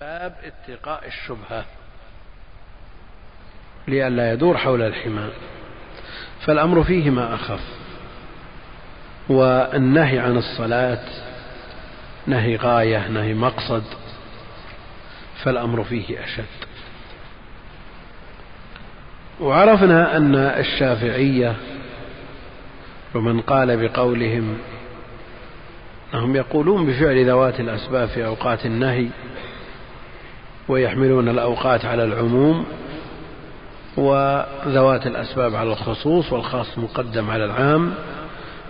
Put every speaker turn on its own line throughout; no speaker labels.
باب اتقاء الشبهة لئلا يدور حول الحمى فالأمر فيه ما أخف والنهي عن الصلاة نهي غاية نهي مقصد فالأمر فيه أشد. وعرفنا أن الشافعية ومن قال بقولهم أنهم يقولون بفعل ذوات الأسباب في أوقات النهي ويحملون الأوقات على العموم وذوات الأسباب على الخصوص والخاص مقدم على العام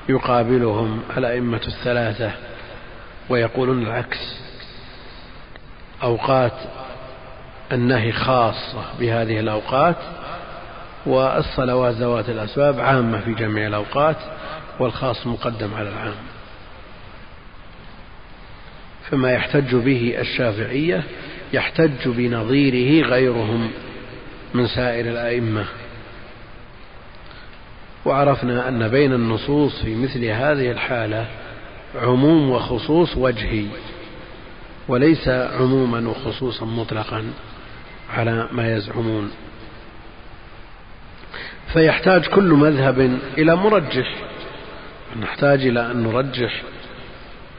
يقابلهم الأئمة الثلاثة ويقولون العكس. أوقات النهي خاصة بهذه الأوقات والصلوات ذوات الأسباب عامة في جميع الأوقات والخاص مقدم على العام. فما يحتج به الشافعية يحتج بنظيره غيرهم من سائر الأئمة. وعرفنا أن بين النصوص في مثل هذه الحالة عموم وخصوص وجهي وليس عموما وخصوصا مطلقا على ما يزعمون. فيحتاج كل مذهب إلى مرجح. نحتاج إلى أن نرجح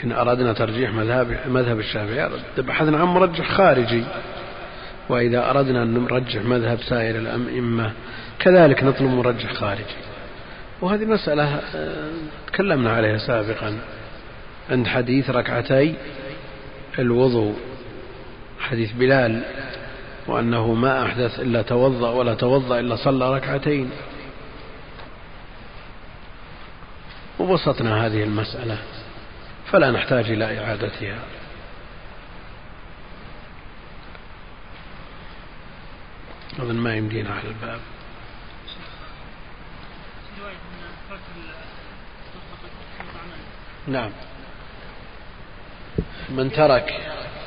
إن أردنا ترجيح مذهب مذهب الشافعي بحثنا عن مرجح خارجي. وإذا أردنا أن نرجح مذهب سائر الأئمة كذلك نطلب مرجح خارجي. وهذه مسألة آه، تكلمنا عليها سابقا. عند حديث ركعتي الوضوء. حديث بلال وأنه ما أحدث إلا توضأ ولا توضأ إلا صلى ركعتين. وبسطنا هذه المسألة. فلا نحتاج إلى إعادتها. أظن ما يمدينا على الباب. نعم. من ترك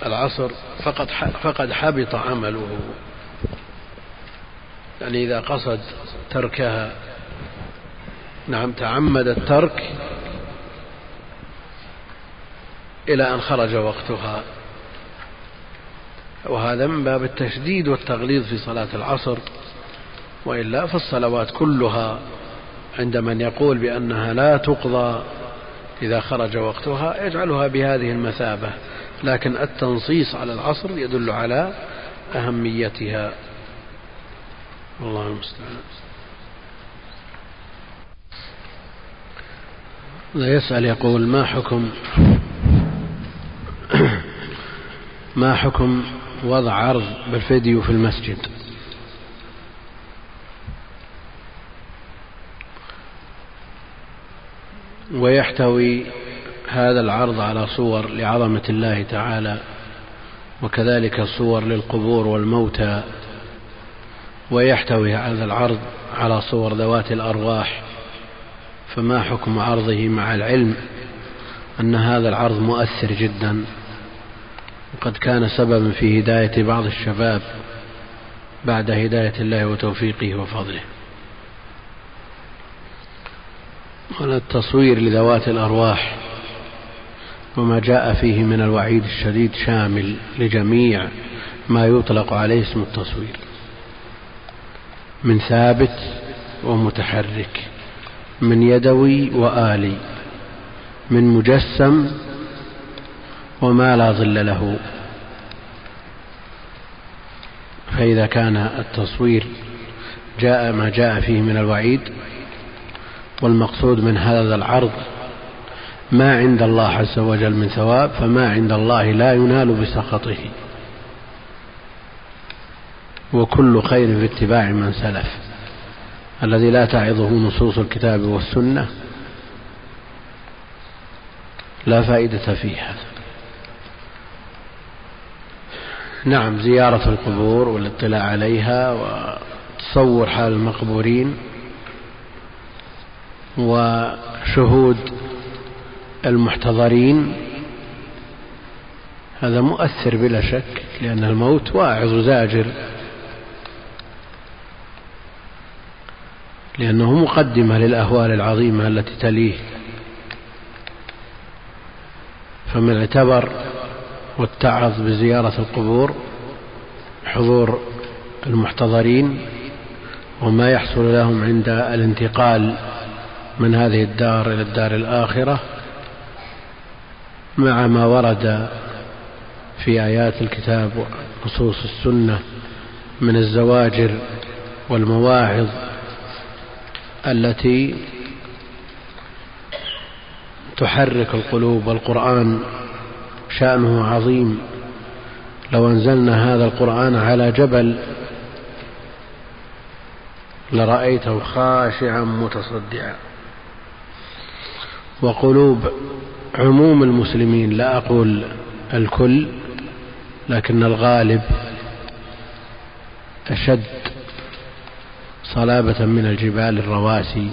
العصر فقد فقد حبط عمله. يعني إذا قصد تركها نعم تعمد الترك إلى أن خرج وقتها. وهذا من باب التشديد والتغليظ في صلاة العصر وإلا فالصلوات كلها عند من يقول بأنها لا تقضى إذا خرج وقتها يجعلها بهذه المثابة. لكن التنصيص على العصر يدل على أهميتها. والله المستعان. يسأل يقول ما حكم ما حكم وضع عرض بالفيديو في المسجد؟ ويحتوي هذا العرض على صور لعظمة الله تعالى وكذلك صور للقبور والموتى ويحتوي هذا العرض على صور ذوات الأرواح. فما حكم عرضه مع العلم؟ أن هذا العرض مؤثر جدا. وقد كان سببا في هداية بعض الشباب بعد هداية الله وتوفيقه وفضله. ولا التصوير لذوات الأرواح وما جاء فيه من الوعيد الشديد شامل لجميع ما يطلق عليه اسم التصوير من ثابت ومتحرك من يدوي وآلي من مجسم وما لا ظل له. فإذا كان التصوير جاء ما جاء فيه من الوعيد والمقصود من هذا العرض ما عند الله عز وجل من ثواب فما عند الله لا ينال بسخطه. وكل خير في اتباع من سلف. الذي لا تعظه نصوص الكتاب والسنة لا فائدة فيها نعم زيارة القبور والاطلاع عليها وتصور حال المقبورين وشهود المحتضرين. هذا مؤثر بلا شك لأن الموت واعظ زاجر لأنه مقدمة للأهوال العظيمة التي تليه. فمن اعتبر والتعظ بزيارة القبور حضور المحتضرين وما يحصل لهم عند الانتقال من هذه الدار إلى الدار الآخرة مع ما ورد في آيات الكتاب ونصوص السنة من الزواجر والمواعظ التي تحرك القلوب والقرآن شأنه عظيم. لو أنزلنا هذا القرآن على جبل لرأيته خاشعا متصدعا. وقلوب عموم المسلمين لا أقول الكل لكن الغالب أشد صلابة من الجبال الرواسي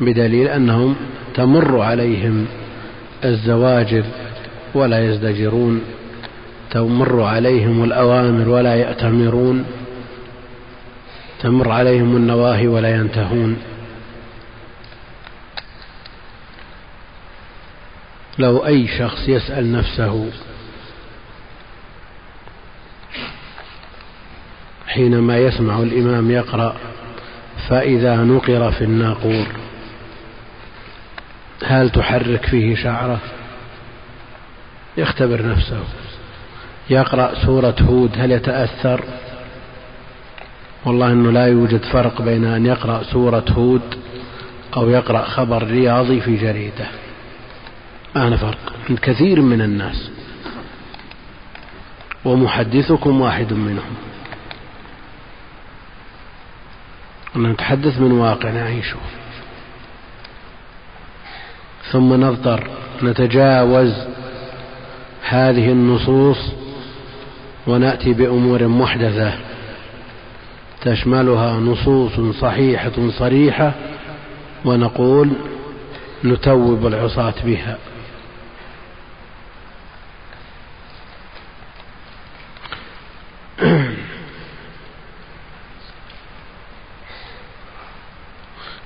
بدليل أنهم تمر عليهم الزواجر ولا يزدجرون تمر عليهم الأوامر ولا يأتمرون تمر عليهم النواهي ولا ينتهون. لو أي شخص يسأل نفسه حينما يسمع الإمام يقرأ فإذا نقر في الناقور هل تحرك فيه شعره؟ يختبر نفسه. يقرأ سورة هود هل يتأثر؟ والله أنه لا يوجد فرق بين أن يقرأ سورة هود أو يقرأ خبر رياضي في جريدة. ما هنا فرق. عند كثير من الناس. ومحدثكم واحد منهم. نتحدث من واقع نعيشه ثم نضطر نتجاوز هذه النصوص ونأتي بأمور محدثة تشملها نصوص صحيحة صريحة ونقول نتوب العصاة بها.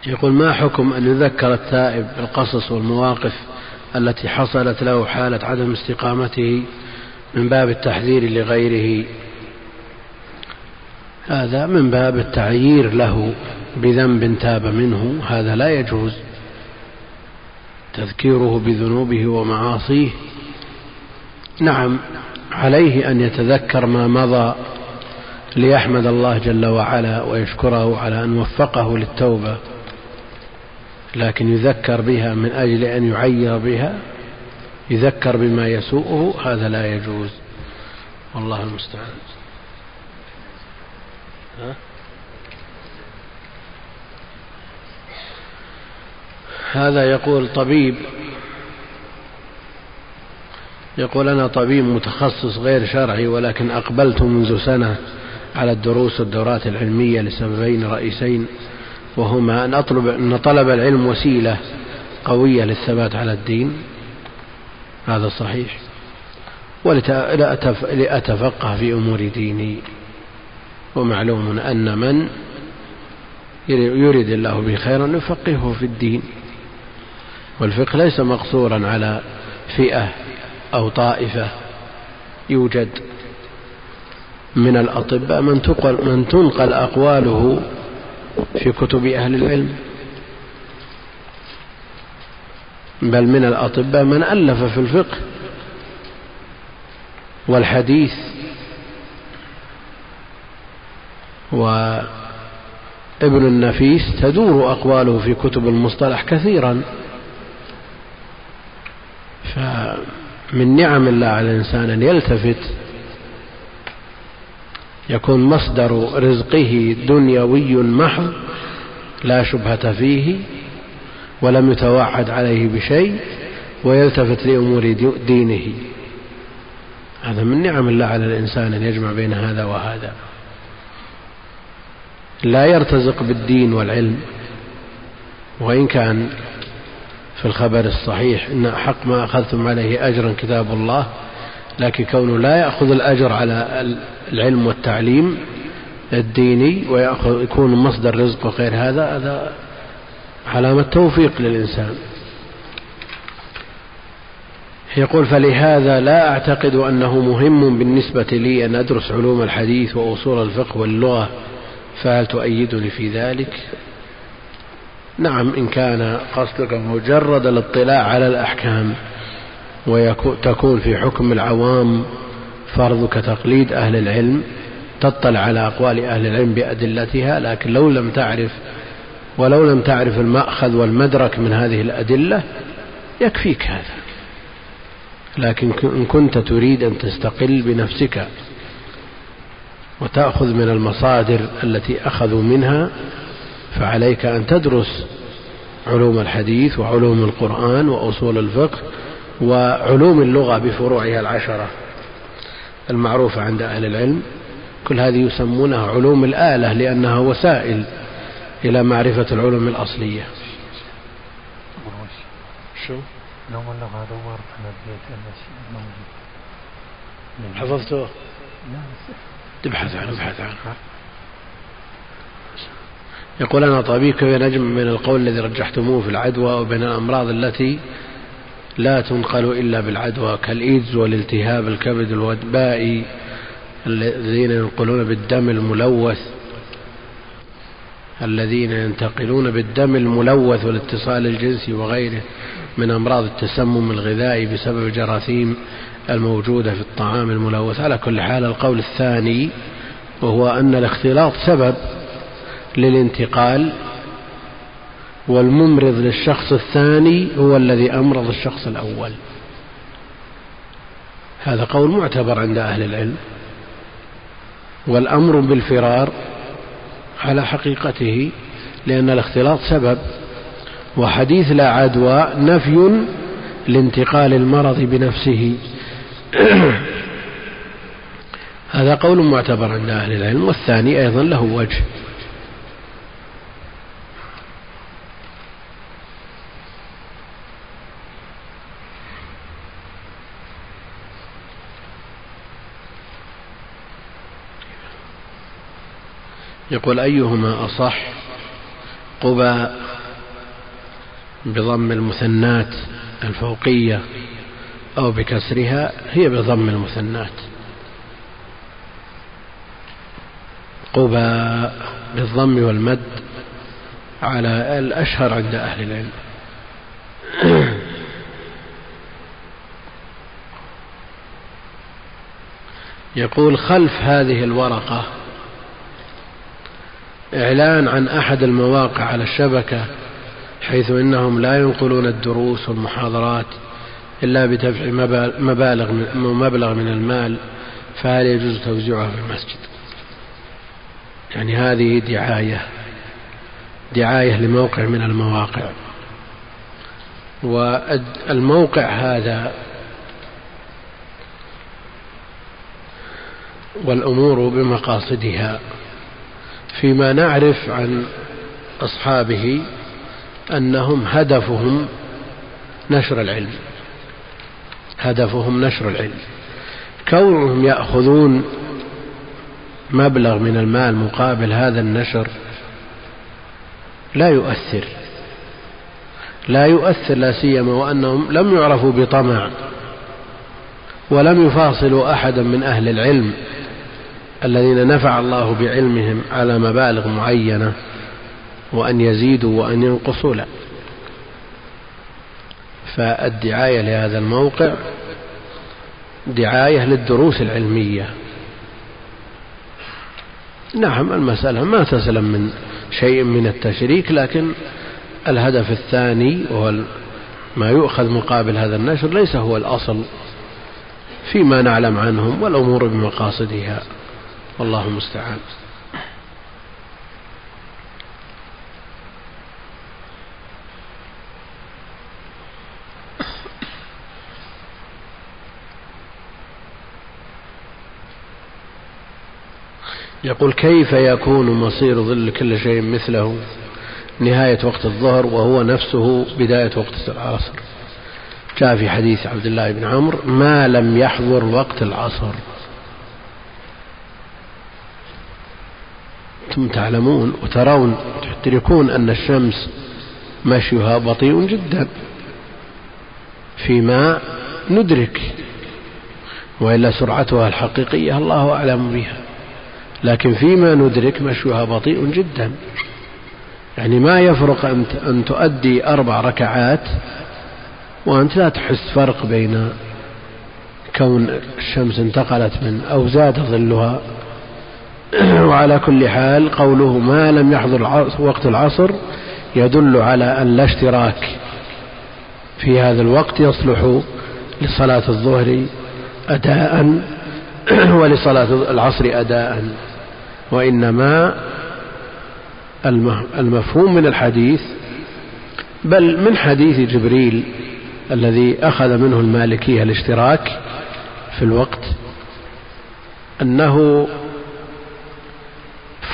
يقول ما حكم أن يذكر التائب بالقصص والمواقف التي حصلت له حالة عدم استقامته من باب التحذير لغيره. هذا من باب التعيير له بذنب تاب منه. هذا لا يجوز. تذكيره بذنوبه ومعاصيه. نعم عليه أن يتذكر ما مضى ليحمد الله جل وعلا ويشكره على أن وفقه للتوبة. لكن يذكر بها من أجل أن يعير بها يذكر بما يسوءه هذا لا يجوز. والله المستعان. ها؟ هذا يقول طبيب. يقول أنا طبيب متخصص غير شرعي ولكن أقبلت منذ سنة على الدروس والدورات العلمية لسببين رئيسين. وهما أن أطلب أن طلب العلم وسيلة قوية للثبات على الدين. هذا صحيح. ولأتفقه في أمور ديني. ومعلوم أن من يريد الله به خيرا يفقهه في الدين. والفقه ليس مقصورا على فئة أو طائفة. يوجد من الأطباء من تنقل, من تنقل أقواله في كتب أهل العلم. بل من الأطباء من ألف في الفقه والحديث وابن النفيس تدور أقواله في كتب المصطلح كثيرا. فمن نعم الله على الإنسان أن يلتفت يكون مصدر رزقه دنيوي محض لا شبهة فيه ولم يتوعد عليه بشيء ويلتفت لأمور دينه. هذا من نعم الله على الإنسان أن يجمع بين هذا وهذا. لا يرتزق بالدين والعلم وإن كان في الخبر الصحيح إن حق ما أخذتم عليه أجرا كتاب الله لكن كونه لا يأخذ الأجر على العلم والتعليم الديني ويأخذ يكون مصدر رزق وغير هذا هذا علامة توفيق للإنسان. يقول فلهذا لا أعتقد أنه مهم بالنسبة لي أن أدرس علوم الحديث وأصول الفقه واللغة فهل تؤيدني في ذلك؟ نعم إن كان قصدك مجرد الاطلاع على الأحكام وتكون في حكم العوام فرضك تقليد أهل العلم تطلع على أقوال أهل العلم بأدلتها لكن لو لم تعرف ولو لم تعرف المأخذ والمدرك من هذه الأدلة يكفيك هذا. لكن إن كنت تريد أن تستقل بنفسك وتأخذ من المصادر التي أخذوا منها فعليك أن تدرس علوم الحديث وعلوم القرآن وأصول الفقه وعلوم اللغة بفروعها العشرة. المعروفة عند أهل العلم كل هذه يسمونها علوم الآلة لأنها وسائل إلى معرفة العلوم الأصلية. شو؟ لو على البيت الموجود حفظته؟ لا. تبحث عنه ابحث عنه. يقول أنا طبيب كيف نجم بين القول الذي رجحتموه في العدوى وبين الأمراض التي لا تنقل إلا بالعدوى كالإيدز والالتهاب الكبد الودبائي الذين ينقلون بالدم الملوث الذين ينتقلون بالدم الملوث والاتصال الجنسي وغيره من أمراض التسمم الغذائي بسبب الجراثيم الموجودة في الطعام الملوث. على كل حال القول الثاني وهو أن الاختلاط سبب للانتقال والممرض للشخص الثاني هو الذي أمرض الشخص الأول. هذا قول معتبر عند أهل العلم. والأمر بالفرار على حقيقته لأن الاختلاط سبب. وحديث لا عدوى نفي لانتقال المرض بنفسه. هذا قول معتبر عند أهل العلم والثاني أيضا له وجه. يقول أيهما أصح؟ قبى بضم المثنات الفوقية أو بكسرها هي بضم المثنات. قبى بالضم والمد على الأشهر عند أهل العلم. يقول خلف هذه الورقة إعلان عن أحد المواقع على الشبكة حيث إنهم لا ينقلون الدروس والمحاضرات إلا بدفع مبالغ مبلغ من المال فهل يجوز توزيعها في المسجد؟ يعني هذه دعاية دعاية لموقع من المواقع. والموقع هذا والأمور بمقاصدها. فيما نعرف عن أصحابه أنهم هدفهم نشر العلم. هدفهم نشر العلم. كونهم يأخذون مبلغ من المال مقابل هذا النشر لا يؤثر. لا يؤثر لا سيما وأنهم لم يعرفوا بطمع ولم يفاصلوا أحدا من أهل العلم. الذين نفع الله بعلمهم على مبالغ معينة وأن يزيدوا وأن ينقصوا لا. فالدعاية لهذا الموقع دعاية للدروس العلمية. نعم المسألة ما تسلم من شيء من التشريك لكن الهدف الثاني وهو ما يؤخذ مقابل هذا النشر ليس هو الأصل فيما نعلم عنهم والأمور بمقاصدها. والله المستعان. يقول كيف يكون مصير ظل كل شيء مثله نهاية وقت الظهر وهو نفسه بداية وقت العصر؟ جاء في حديث عبد الله بن عمرو ما لم يحضر وقت العصر. أنتم تعلمون وترون تدركون أن الشمس مشيها بطيء جدا. فيما ندرك وإلا سرعتها الحقيقية الله أعلم بها. لكن فيما ندرك مشيها بطيء جدا. يعني ما يفرق أن تؤدي أربع ركعات وأنت لا تحس فرق بين كون الشمس انتقلت من أو زاد ظلها وعلى كل حال قوله ما لم يحضر وقت العصر يدل على أن لا اشتراك في هذا الوقت يصلح لصلاة الظهر أداء ولصلاة العصر أداء وإنما المفهوم من الحديث بل من حديث جبريل الذي أخذ منه المالكية الاشتراك في الوقت أنه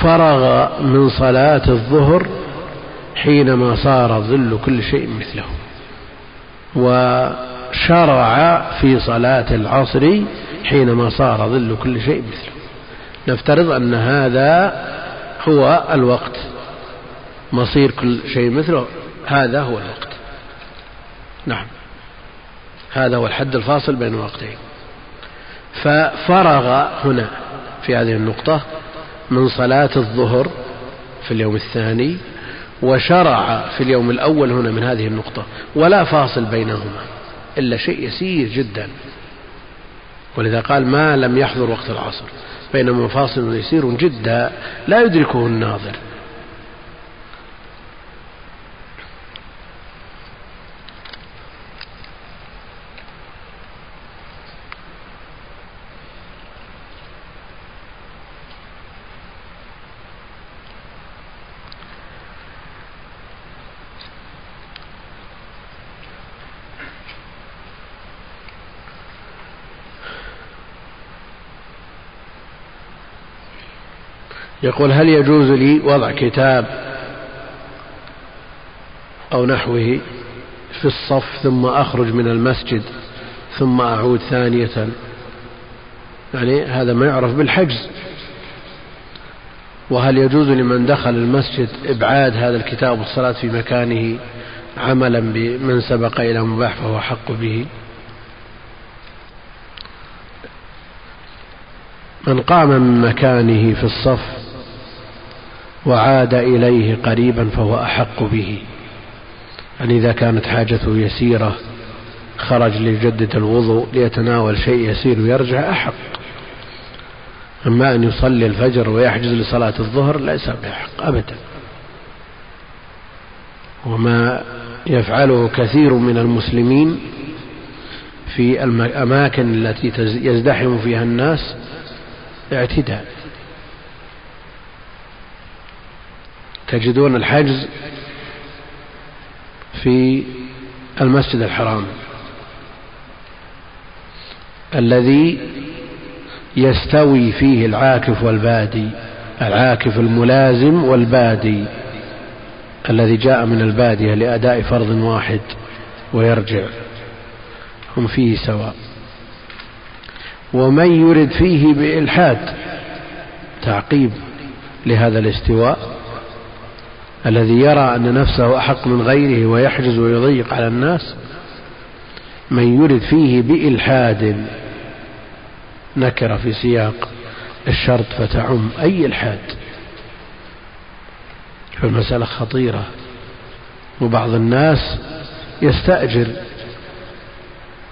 فرغ من صلاة الظهر حينما صار ظل كل شيء مثله وشرع في صلاة العصر حينما صار ظل كل شيء مثله. نفترض أن هذا هو الوقت مصير كل شيء مثله هذا هو الوقت. نعم هذا هو الحد الفاصل بين الوقتين. ففرغ هنا في هذه النقطة من صلاة الظهر في اليوم الثاني وشرع في اليوم الأول هنا من هذه النقطة ولا فاصل بينهما إلا شيء يسير جدا. ولذا قال ما لم يحضر وقت العصر. بينما فاصل يسير جدا لا يدركه الناظر. يقول هل يجوز لي وضع كتاب أو نحوه في الصف ثم أخرج من المسجد ثم أعود ثانية؟ يعني هذا ما يعرف بالحجز. وهل يجوز لمن دخل المسجد إبعاد هذا الكتاب والصلاة في مكانه عملا بمن سبق إلى مباح فهو حق به؟ من قام من مكانه في الصف وعاد إليه قريبا فهو أحق به. يعني إذا كانت حاجته يسيرة خرج ليجدد الوضوء ليتناول شيء يسير ويرجع أحق. أما أن يصلي الفجر ويحجز لصلاة الظهر ليس بحق أبدا. وما يفعله كثير من المسلمين في الأماكن التي يزدحم فيها الناس اعتداء. تجدون الحجز في المسجد الحرام الذي يستوي فيه العاكف والبادي العاكف الملازم والبادي الذي جاء من البادية لأداء فرض واحد ويرجع. هم فيه سواء. ومن يرد فيه بإلحاد تعقيب لهذا الاستواء الذي يرى أن نفسه أحق من غيره ويحجز ويضيق على الناس من يرد فيه بإلحاد نكر في سياق الشرط فتعم أي إلحاد. فالمسألة خطيرة وبعض الناس يستأجر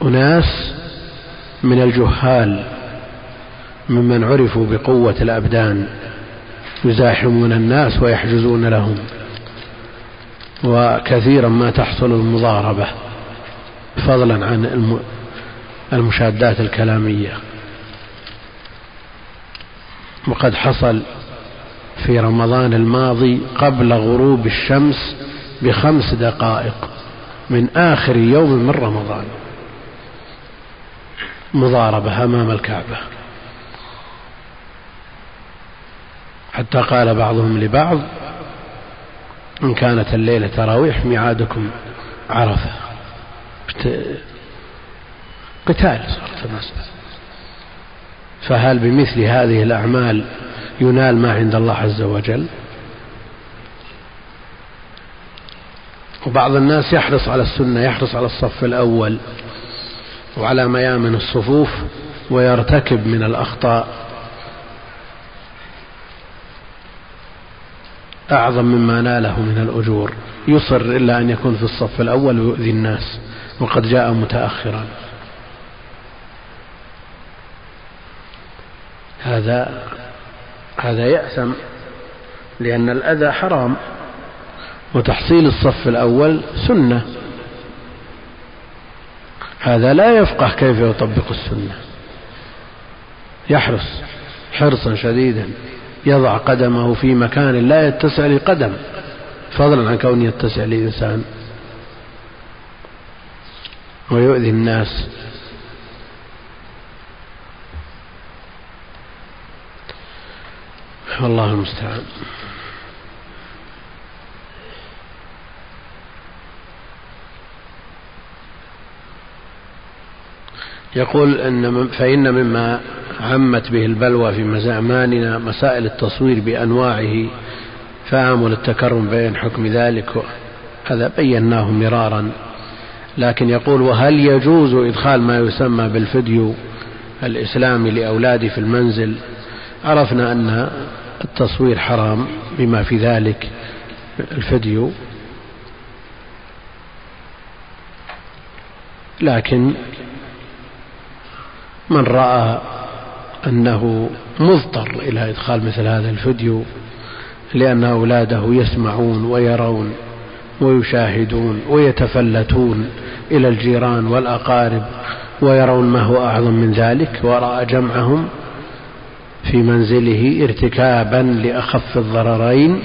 أناس من الجهال ممن عرفوا بقوة الأبدان يزاحمون الناس ويحجزون لهم. وكثيرا ما تحصل المضاربة فضلا عن المشادات الكلامية. وقد حصل في رمضان الماضي قبل غروب الشمس بخمس دقائق من آخر يوم من رمضان. مضاربة أمام الكعبة. حتى قال بعضهم لبعض إن كانت الليلة تراويح ميعادكم عرفة. قتال صارت المسألة فهل بمثل هذه الأعمال ينال ما عند الله عز وجل؟ وبعض الناس يحرص على السنة يحرص على الصف الأول وعلى ميامن الصفوف ويرتكب من الأخطاء. أعظم مما ناله من الأجور. يصر إلا أن يكون في الصف الأول ويؤذي الناس وقد جاء متأخرا. هذا هذا يأثم لأن الأذى حرام وتحصيل الصف الأول سنة. هذا لا يفقه كيف يطبق السنة. يحرص حرصا شديدا. يضع قدمه في مكان لا يتسع لقدم. فضلا عن كون يتسع لإنسان. ويؤذي الناس. والله المستعان. يقول إن فإن مما عمت به البلوى في زماننا مسائل التصوير بأنواعه فآمل التكرم بين حكم ذلك هذا بيناه مرارا. لكن يقول وهل يجوز إدخال ما يسمى بالفيديو الإسلامي لأولادي في المنزل؟ عرفنا أن التصوير حرام بما في ذلك الفيديو. لكن من رأى أنه مضطر إلى إدخال مثل هذا الفيديو لأن أولاده يسمعون ويرون ويشاهدون ويتفلتون إلى الجيران والأقارب ويرون ما هو أعظم من ذلك ورأى جمعهم في منزله ارتكابا لأخف الضررين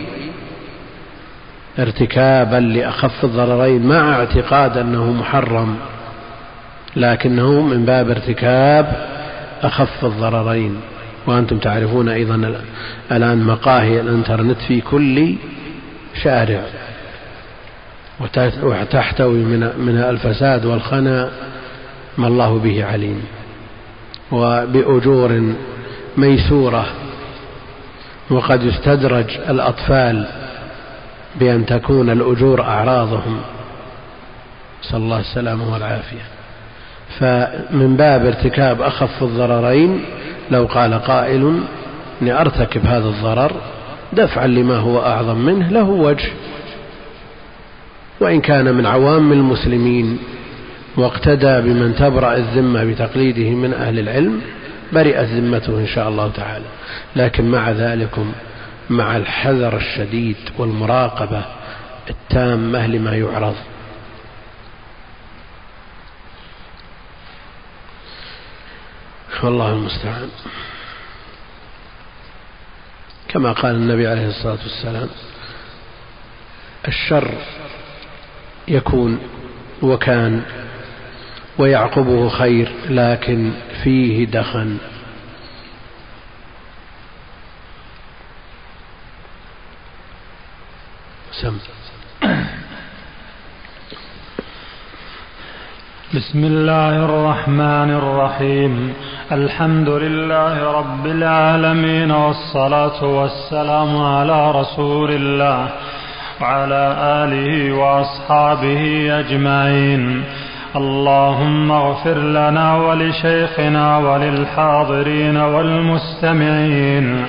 ارتكابا لأخف الضررين مع اعتقاد أنه محرم لكنه من باب ارتكاب أخف الضررين. وأنتم تعرفون أيضا الآن مقاهي الإنترنت في كل شارع. وتحتوي من من الفساد والخنا ما الله به عليم. وبأجور ميسورة. وقد يستدرج الأطفال بأن تكون الأجور أعراضهم. نسأل الله السلامة والعافية. فمن باب ارتكاب أخف الضررين لو قال قائل اني ارتكب هذا الضرر دفعا لما هو أعظم منه له وجه. وإن كان من عوام المسلمين واقتدى بمن تبرأ الذمة بتقليده من أهل العلم برئت ذمته إن شاء الله تعالى. لكن مع ذلك مع الحذر الشديد والمراقبة التامة لما يعرض والله المستعان. كما قال النبي عليه الصلاة والسلام الشر يكون وكان ويعقبه خير لكن فيه دخن. سم.
بسم الله الرحمن الرحيم. الحمد لله رب العالمين والصلاة والسلام على رسول الله وعلى آله وأصحابه أجمعين. اللهم اغفر لنا ولشيخنا وللحاضرين والمستمعين.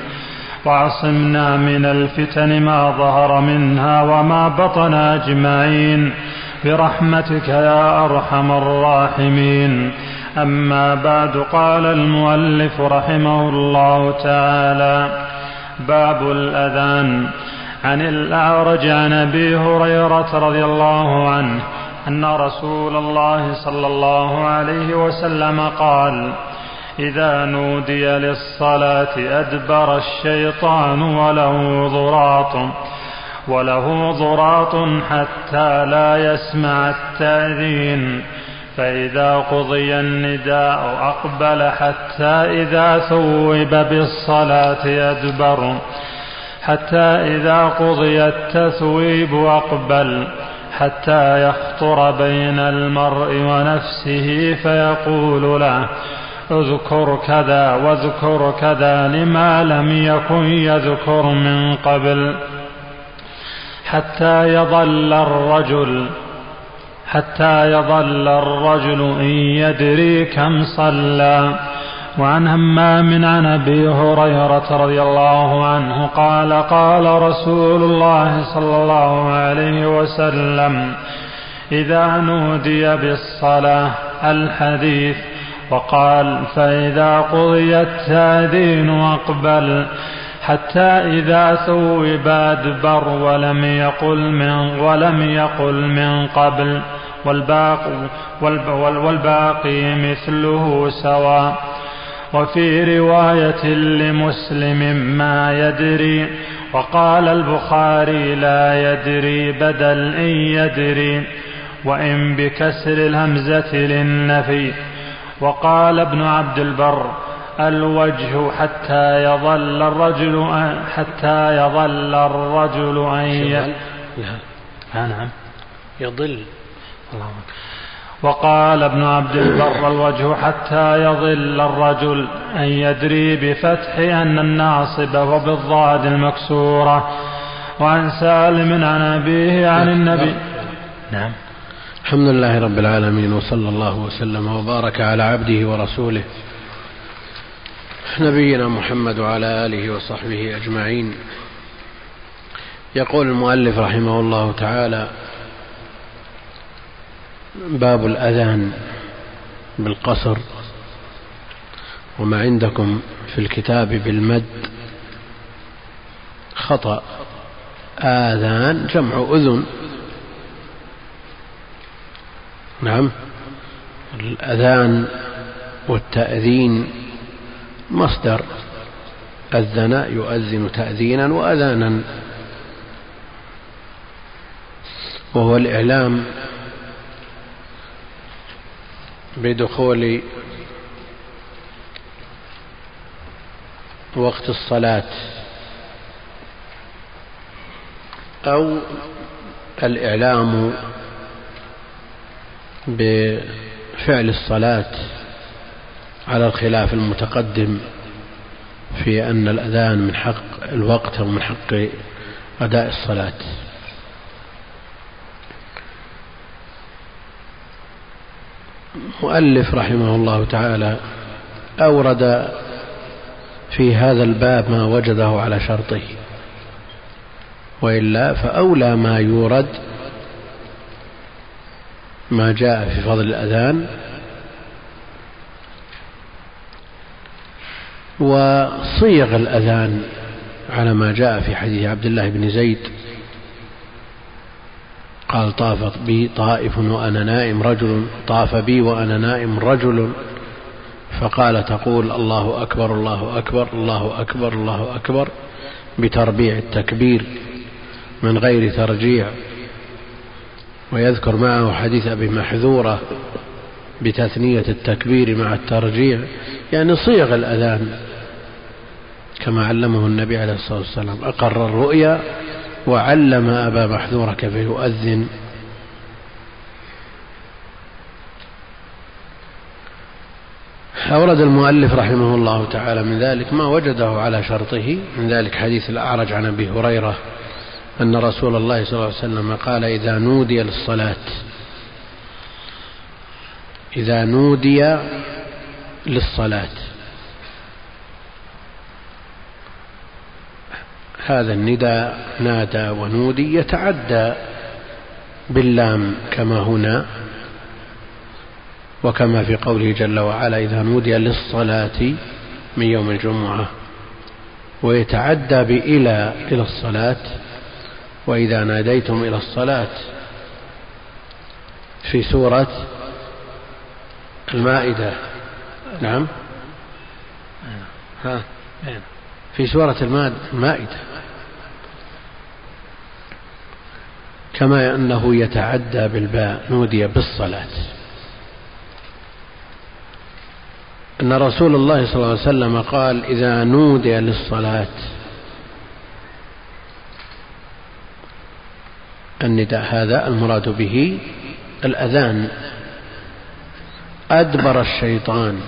واعصمنا من الفتن ما ظهر منها وما بطن أجمعين. برحمتك يا أرحم الراحمين. أما بعد قال المؤلف رحمه الله تعالى باب الأذان. عن الأعرج عن أبي هريرة رضي الله عنه أن رسول الله صلى الله عليه وسلم قال إذا نودي للصلاة أدبر الشيطان وله ضراط. وله ضراط حتى لا يسمع التأذين فإذا قضي النداء أقبل حتى إذا ثوب بالصلاة أدبر حتى إذا قضي التثويب أقبل حتى يخطر بين المرء ونفسه فيقول له اذكر كذا واذكر كذا لما لم يكن يذكر من قبل حتى يظل الرجل حتى يظل الرجل إن يدري كم صلى. وعن همام عن أبي هريرة رضي الله عنه قال قال رسول الله صلى الله عليه وسلم إذا نودي بالصلاة الحديث وقال فإذا قضي التادين اقبل حتى إذا ثوب أدبر ولم يقل من ولم يقل من قبل والباقي والباقي مثله سواء وفي رواية لمسلم ما يدري وقال البخاري لا يدري بدل إن يدري وإن بكسر الهمزة للنفي. وقال ابن عبد البر الوجه حتى يظل الرجل حتى يظل الرجل أن ي...
نعم. يضل الله
وقال ابن عبد البر الوجه حتى يظل الرجل أن يدري بفتح أن الناصب وبالضاد المكسورة. وعن سالم عن أبيه عن النبي.
نعم. الحمد لله رب العالمين وصلى الله وسلم وبارك على عبده ورسوله نبينا محمد وعلى آله وصحبه أجمعين. يقول المؤلف رحمه الله تعالى باب الأذان بالقصر وما عندكم في الكتاب بالمد. خطأ. آذان جمع أذن. نعم. الأذان والتأذين مصدر. أذن يؤذن تأذينا وأذانا. وهو الإعلام بدخول وقت الصلاة أو الإعلام بفعل الصلاة. على الخلاف المتقدم في أن الأذان من حق الوقت أو من حق أداء الصلاة. مؤلف رحمه الله تعالى أورد في هذا الباب ما وجده على شرطه وإلا فأولى ما يورد ما جاء في فضل الأذان وصيغ الأذان على ما جاء في حديث عبد الله بن زيد. قال طافت بي طائف وأنا نائم رجل طاف بي وأنا نائم رجل. فقال تقول الله أكبر الله أكبر الله أكبر الله أكبر بتربيع التكبير من غير ترجيع. ويذكر معه حديث أبي محذورة بتثنية التكبير مع الترجيع يعني صيغ الأذان كما علمه النبي عليه الصلاة والسلام. أقر الرؤيا وعلم أبا محذور كيف يؤذن. أورد المؤلف رحمه الله تعالى من ذلك ما وجده على شرطه من ذلك حديث الأعرج عن أبي هريرة أن رسول الله صلى الله عليه وسلم قال إذا نودي للصلاة إذا نودي للصلاة. هذا النداء نادى ونودي يتعدى باللام كما هنا وكما في قوله جل وعلا إذا نودي للصلاة من يوم الجمعة ويتعدى بإلى إلى الصلاة وإذا ناديتم إلى الصلاة في سورة المائدة. نعم. ها. في سورة المائدة كما أنه يتعدى بالباء نودي بالصلاة. أن رسول الله صلى الله عليه وسلم قال إذا نودي للصلاة النداء هذا المراد به الأذان. أدبر الشيطان.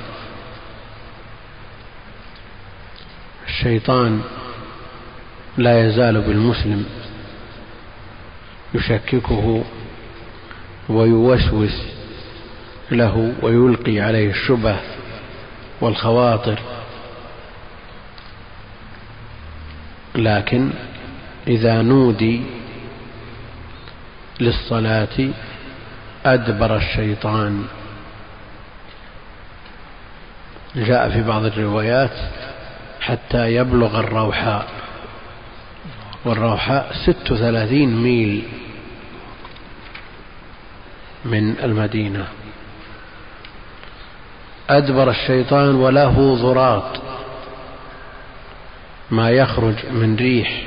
الشيطان لا يزال بالمسلم. يشككه ويوسوس له ويلقي عليه الشبه والخواطر. لكن إذا نودي للصلاة أدبر الشيطان. جاء في بعض الروايات حتى يبلغ الروحاء والروحاء ست وثلاثين ميل من المدينة. أدبر الشيطان وله ضراط. ما يخرج من ريح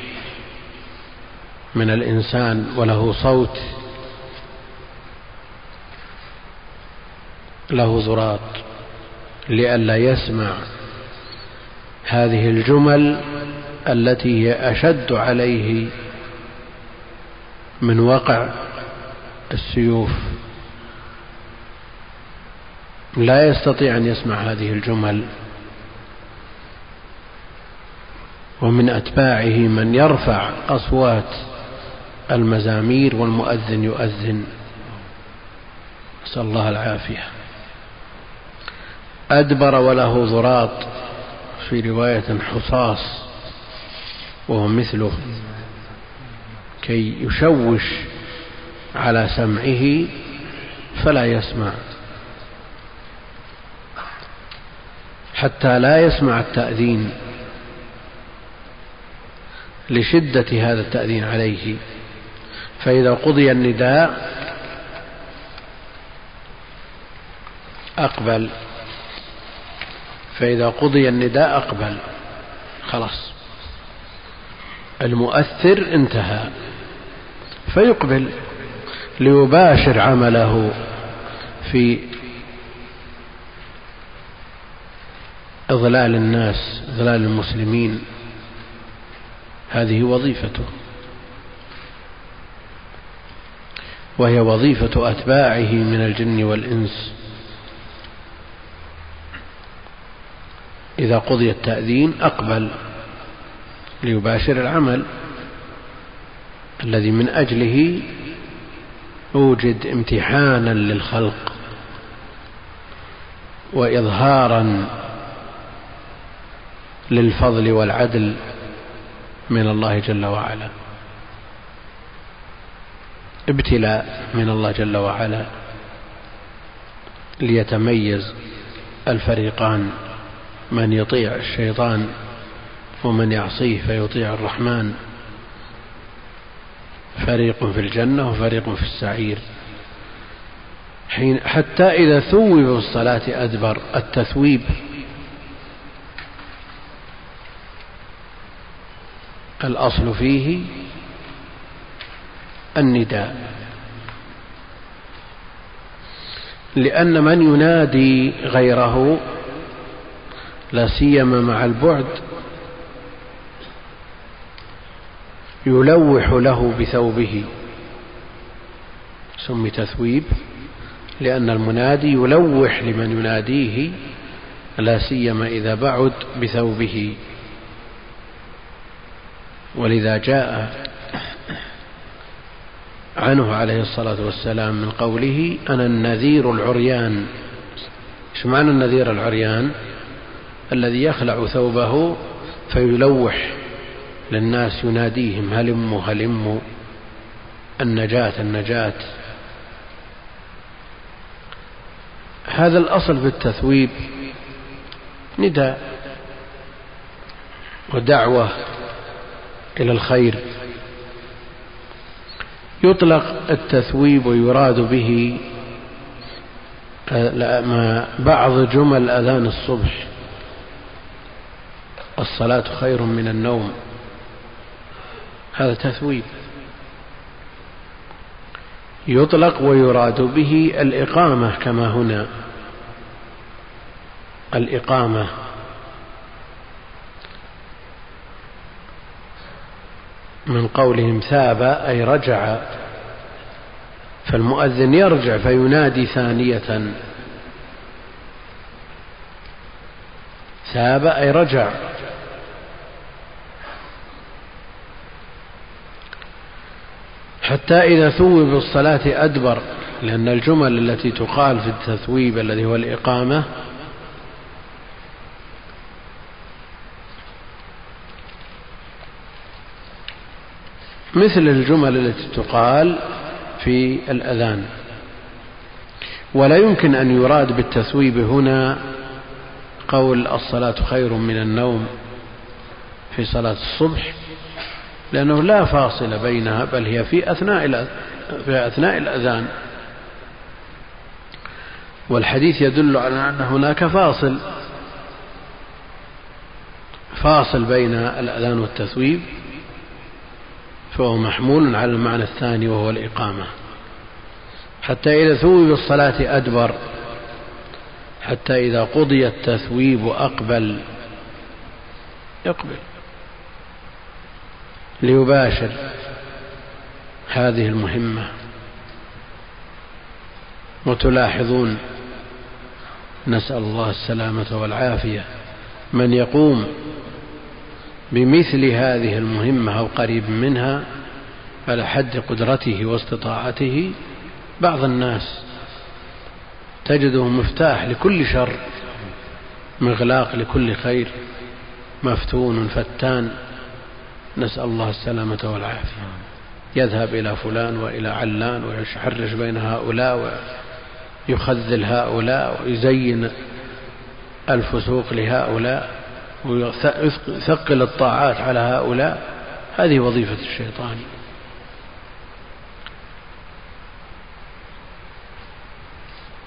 من الإنسان وله صوت. له ضراط. لئلا يسمع هذه الجمل التي هي أشد عليه من وقع السيوف. لا يستطيع أن يسمع هذه الجمل. ومن أتباعه من يرفع أصوات المزامير والمؤذن يؤذن. نسأل الله العافية. أدبر وله ضراط في رواية حصاص وهو مثله. كي يشوش على سمعه فلا يسمع. حتى لا يسمع التأذين لشدة هذا التأذين عليه. فإذا قضي النداء أقبل. فإذا قضي النداء أقبل. خلاص. المؤثر انتهى. فيقبل ليباشر عمله في إضلال الناس إضلال المسلمين. هذه وظيفته. وهي وظيفة أتباعه من الجن والإنس. إذا قضي التأذين أقبل ليباشر العمل الذي من أجله أوجد امتحانا للخلق وإظهارا للفضل والعدل من الله جل وعلا. ابتلاء من الله جل وعلا ليتميز الفريقان. من يطيع الشيطان ومن يعصيه فيطيع الرحمن. فريق في الجنة وفريق في السعير. حين حتى إذا ثوب بالصلاة أدبر التثويب. الأصل فيه النداء. لأن من ينادي غيره لا سيما مع البعد يلوح له بثوبه. سمي تثويب لأن المنادي يلوح لمن يناديه لا سيما إذا بعد بثوبه. ولذا جاء عنه عليه الصلاة والسلام من قوله أنا النذير العريان. إيش معنى النذير العريان؟ الذي يخلع ثوبه فيلوح للناس يناديهم هلموا هلموا. النجاة النجاة. هذا الأصل في التثويب. نداء ودعوة إلى الخير. يطلق التثويب ويراد به بعض جمل أذان الصبح. الصلاة خير من النوم. هذا تثويب. يطلق ويراد به الإقامة كما هنا. الإقامة. من قولهم ثاب أي رجع. فالمؤذن يرجع فينادي ثانية. ثاب أي رجع. حتى إذا ثوب بالصلاة أدبر لأن الجمل التي تقال في التثويب الذي هو الإقامة مثل الجمل التي تقال في الأذان. ولا يمكن أن يراد بالتثويب هنا قول الصلاة خير من النوم في صلاة الصبح لأنه لا فاصل بينها بل هي في أثناء في أثناء الأذان. والحديث يدل على أن هناك فاصل فاصل بين الأذان والتثويب فهو محمول على المعنى الثاني وهو الإقامة. حتى إذا ثوب بالصلاة أدبر حتى إذا قضي التثويب أقبل. يقبل. ليباشر هذه المهمة وتلاحظون نسأل الله السلامة والعافية من يقوم بمثل هذه المهمة أو قريب منها على حد قدرته واستطاعته بعض الناس تجده مفتاح لكل شر مغلاق لكل خير مفتون فتان نسأل الله السلامة والعافية. يذهب إلى فلان وإلى علان ويحرش بين هؤلاء ويخذل هؤلاء ويزين الفسوق لهؤلاء ويثقل الطاعات على هؤلاء. هذه وظيفة الشيطان.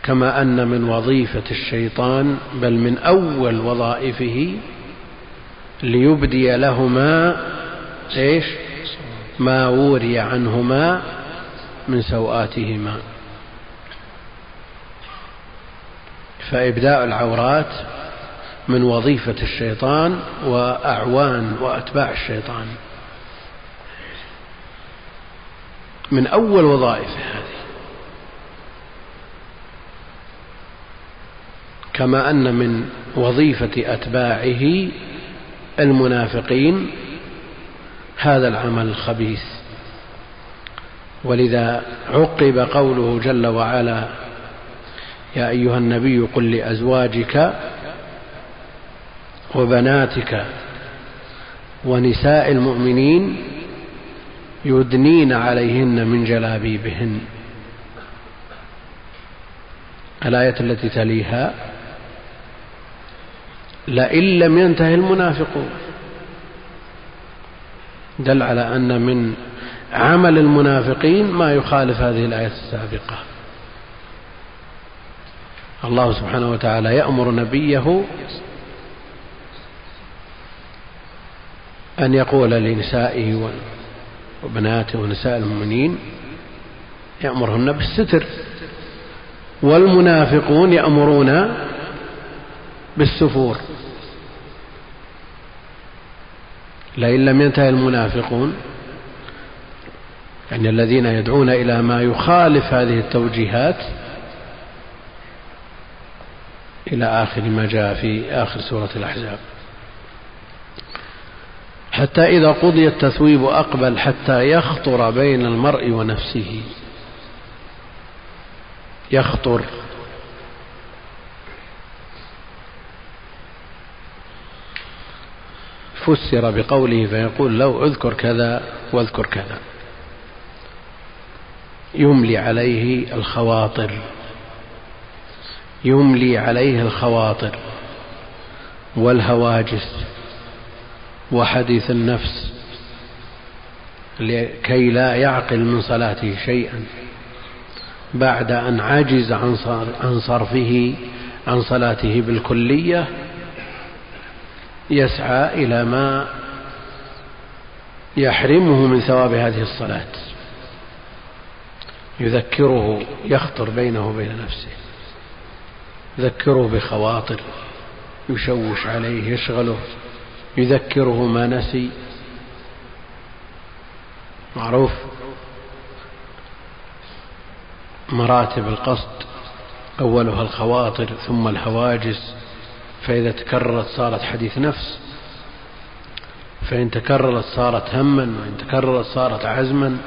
كما أن من وظيفة الشيطان بل من أول وظائفه ليبدي لهما إيش؟ ما وري عنهما من سوآتهما. فإبداء العورات من وظيفة الشيطان وأعوان وأتباع الشيطان. من أول وظائفه هذه. كما أن من وظيفة أتباعه المنافقين هذا العمل الخبيث. ولذا عقب قوله جل وعلا يا أيها النبي قل لأزواجك وبناتك ونساء المؤمنين يدنين عليهن من جلابيبهن. الآية التي تليها لئن لم ينتهي المنافقون. دل على أن من عمل المنافقين ما يخالف هذه الآية السابقة. الله سبحانه وتعالى يأمر نبيه أن يقول لنسائه وبناته ونساء المؤمنين يأمرهن بالستر. والمنافقون يأمرون بالسفور. لئن لم ينتهي المنافقون يعني الذين يدعون إلى ما يخالف هذه التوجيهات إلى آخر ما جاء في آخر سورة الأحزاب. حتى إذا قضي التثويب أقبل حتى يخطر بين المرء ونفسه. يخطر. فسر بقوله فيقول لو اذكر كذا واذكر كذا. يملي عليه الخواطر. يملي عليه الخواطر. والهواجس. وحديث النفس. لكي لا يعقل من صلاته شيئا. بعد أن عجز عن صرفه عن صلاته بالكلية يسعى إلى ما يحرمه من ثواب هذه الصلاة. يذكره يخطر بينه وبين نفسه. يذكره بخواطر يشوش عليه يشغله. يذكره ما نسي. معروف؟ مراتب القصد أولها الخواطر ثم الهواجس. فإذا تكررت صارت حديث نفس فإن تكررت صارت هما وإن تكررت صارت عزما.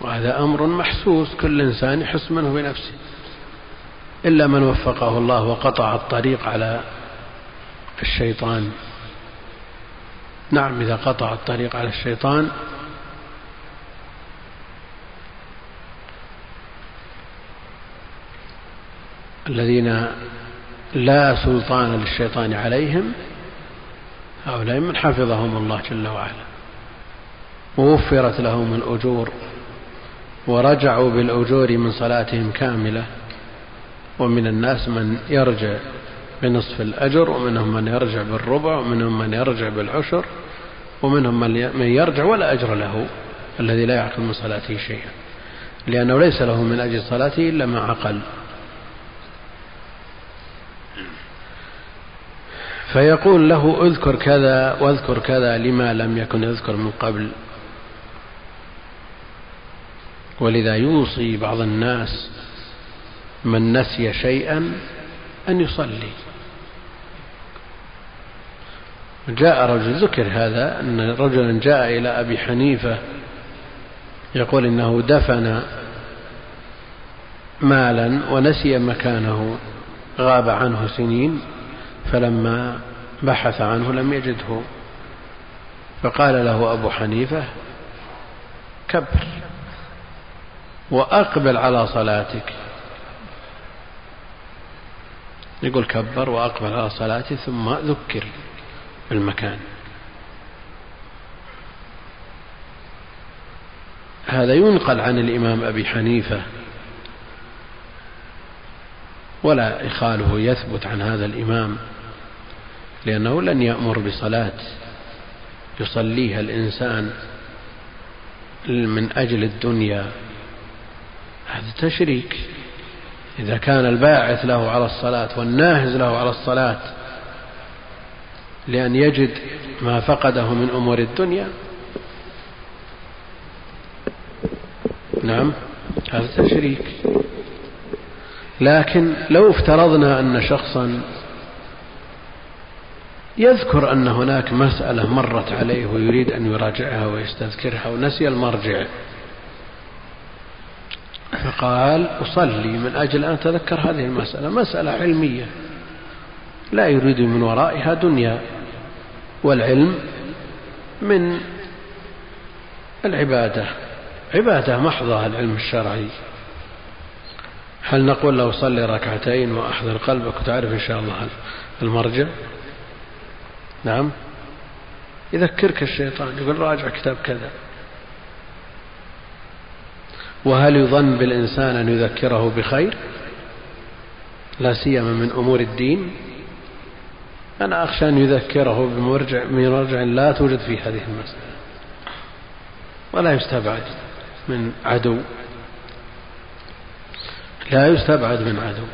وهذا أمر محسوس كل إنسان يحس منه بنفسه. إلا من وفقه الله وقطع الطريق على الشيطان. نعم إذا قطع الطريق على الشيطان الذين لا سلطان للشيطان عليهم هؤلاء من حفظهم الله جل وعلا. ووفرت لهم الأجور ورجعوا بالأجور من صلاتهم كاملة. ومن الناس من يرجع بنصف الأجر ومنهم من يرجع بالربع ومنهم من يرجع بالعشر ومنهم من يرجع ولا أجر له الذي لا يعقل من صلاته شيئا. لأنه ليس له من أجل صلاته إلا ما عقل فيقول له اذكر كذا واذكر كذا لما لم يكن يذكر من قبل. ولذا يوصي بعض الناس من نسي شيئا أن يصلي. جاء رجل ذكر هذا أن رجلا جاء إلى أبي حنيفة يقول إنه دفن مالا ونسي مكانه غاب عنه سنين. فلما بحث عنه لم يجده. فقال له أبو حنيفة كبر وأقبل على صلاتك. يقول كبر وأقبل على صلاتي ثم ذكر بالمكان هذا ينقل عن الإمام أبي حنيفة ولا إخاله يثبت عن هذا الإمام. لأنه لن يأمر بصلاة يصليها الإنسان من أجل الدنيا. هذا تشريك. إذا كان الباعث له على الصلاة والناهز له على الصلاة لأن يجد ما فقده من أمور الدنيا. نعم هذا تشريك. لكن لو افترضنا أن شخصا يذكر أن هناك مسألة مرت عليه ويريد أن يراجعها ويستذكرها ونسي المرجع. فقال أصلي من أجل أن أتذكر هذه المسألة. مسألة علمية. لا يريد من ورائها دنيا والعلم من العبادة. عبادة محضة العلم الشرعي. هل نقول له صلي ركعتين وأحضر قلبك وتعرف إن شاء الله المرجع؟ نعم. يذكرك الشيطان يقول راجع كتاب كذا. وهل يظن بالإنسان أن يذكره بخير؟ لا سيما من أمور الدين. أنا أخشى أن يذكره بمرجع مرجع لا توجد في هذه المسألة. ولا يستبعد من عدو. لا يستبعد من عدو.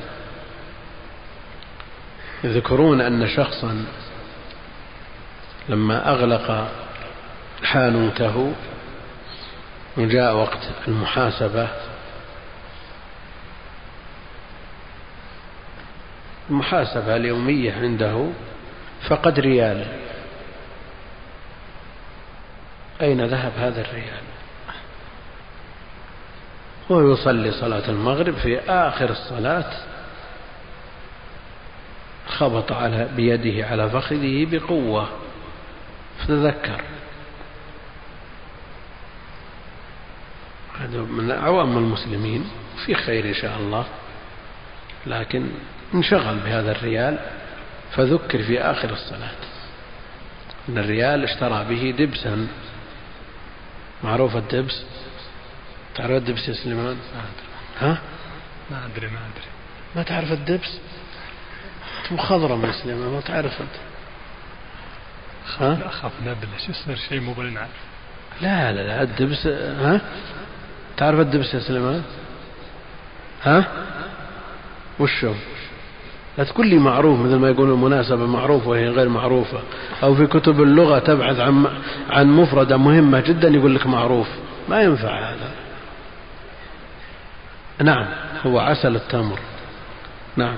يذكرون أن شخصا لما أغلق حانوته وجاء وقت المحاسبة المحاسبة اليومية عنده فقد ريال. أين ذهب هذا الريال؟ هو يصلي صلاة المغرب في آخر الصلاة خبط على بيده على فخذه بقوة. فتذكر هذا من عوام المسلمين في خير إن شاء الله. لكن انشغل بهذا الريال فذكر في آخر الصلاة. أن الريال اشترى به دبسا. معروف الدبس؟ تعرف الدبس يا سليمان؟ ها؟
ما أدري ما أدري.
ما تعرف الدبس؟ مخضرم يا سليمان ما تعرف أنت
ها؟ أخاف نبلش يصير شيء مو بنعرف
لا لا لا الدبس ها؟ تعرف الدبس يا سليمان؟ ها؟ وشو؟ لا تقول لي معروف مثل ما يقولون المناسبة معروفة وهي غير معروفة أو في كتب اللغة تبحث عن عن مفردة مهمة جدا يقول لك معروف ما ينفع هذا نعم هو عسل التمر نعم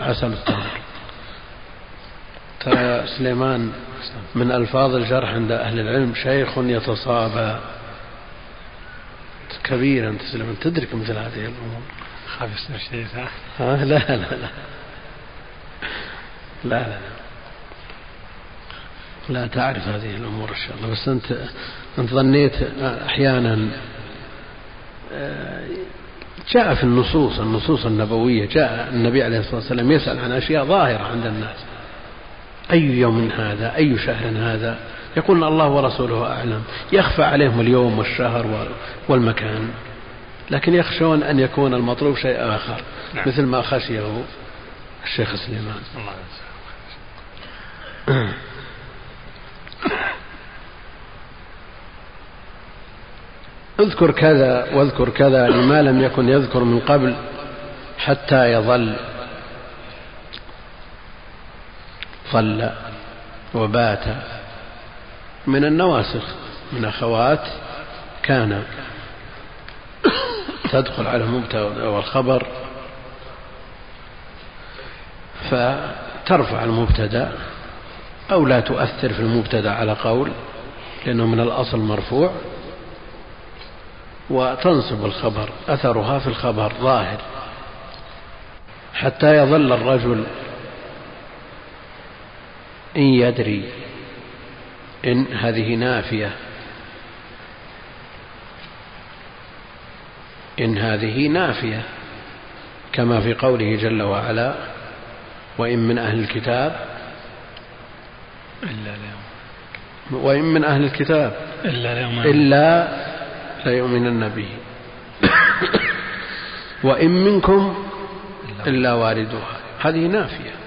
عسل التمر ترى سليمان من ألفاظ الجرح عند أهل العلم شيخ يتصابى. كبير أنت تسلم تدرك مثل هذه الأمور.
خاف يصير شيء
ها؟ لا لا. لا لا لا. لا تعرف هذه الأمور إن شاء الله. بس أنت أنت ظنيت أحيانا آه، جاء في النصوص النصوص النبوية جاء النبي عليه الصلاة والسلام يسأل عن أشياء ظاهرة عند الناس. أي يوم هذا؟ أي شهر هذا؟ يقولون الله ورسوله أعلم. يخفى عليهم اليوم والشهر والمكان. لكن يخشون أن يكون المطلوب شيء آخر نعم. مثل ما خشيه الشيخ سليمان. الله اذكر كذا واذكر كذا لما لم يكن يذكر من قبل حتى يظل. ظل وبات من النواسخ من أخوات كان تدخل على المبتدا والخبر فترفع المبتدأ أو لا تؤثر في المبتدأ على قول لأنه من الأصل مرفوع وتنصب الخبر أثرها في الخبر ظاهر حتى يظل الرجل إن يدري إن هذه نافية. إن هذه نافية كما في قوله جل وعلا وإن من أهل الكتاب إلا ليوم وإن من أهل الكتاب إلا ليوم إلا ليؤمنن به. وإن منكم إلا واردها. هذه نافية.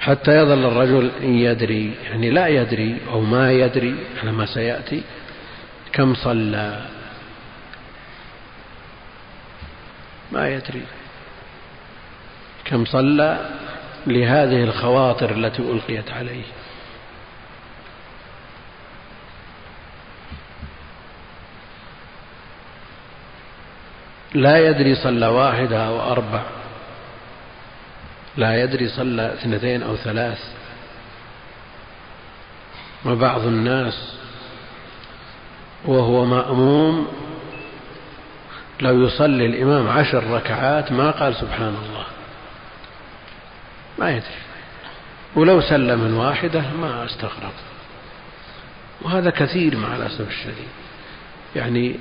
حتى يظل الرجل إن يدري يعني لا يدري أو ما يدري على ما سيأتي كم صلى. ما يدري. كم صلى لهذه الخواطر التي ألقيت عليه. لا يدري صلى واحدة أو أربع. لا يدري صلى اثنتين أو ثلاث. وبعض الناس وهو مأموم لو يصلي الإمام عشر ركعات ما قال سبحان الله. ما يدري. ولو سلم من واحدة ما استغرب. وهذا كثير مع الأسف الشديد. يعني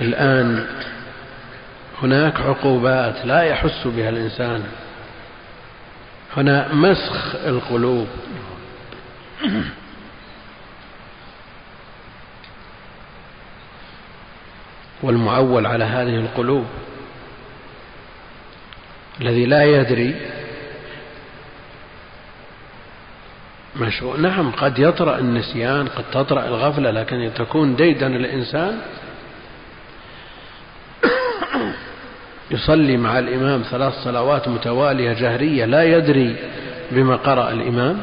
الآن هناك عقوبات لا يحس بها الإنسان. هنا مسخ القلوب. والمعول على هذه القلوب. الذي لا يدري مشروع نعم قد يطرأ النسيان قد تطرأ الغفلة لكن تكون ديدن الإنسان يصلي مع الإمام ثلاث صلوات متوالية جهرية لا يدري بما قرأ الإمام.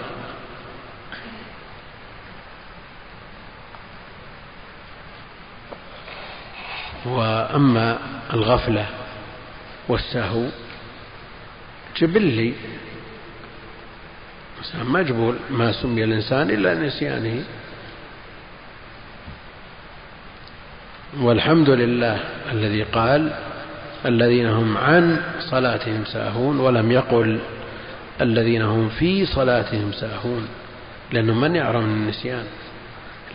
وأما الغفلة والسهو جبلي. مجبول ما سمي الإنسان إلا نسيانه. والحمد لله الذي قال الذين هم عن صلاتهم ساهون ولم يقل الذين هم في صلاتهم ساهون لأنه من يعرف من النسيان.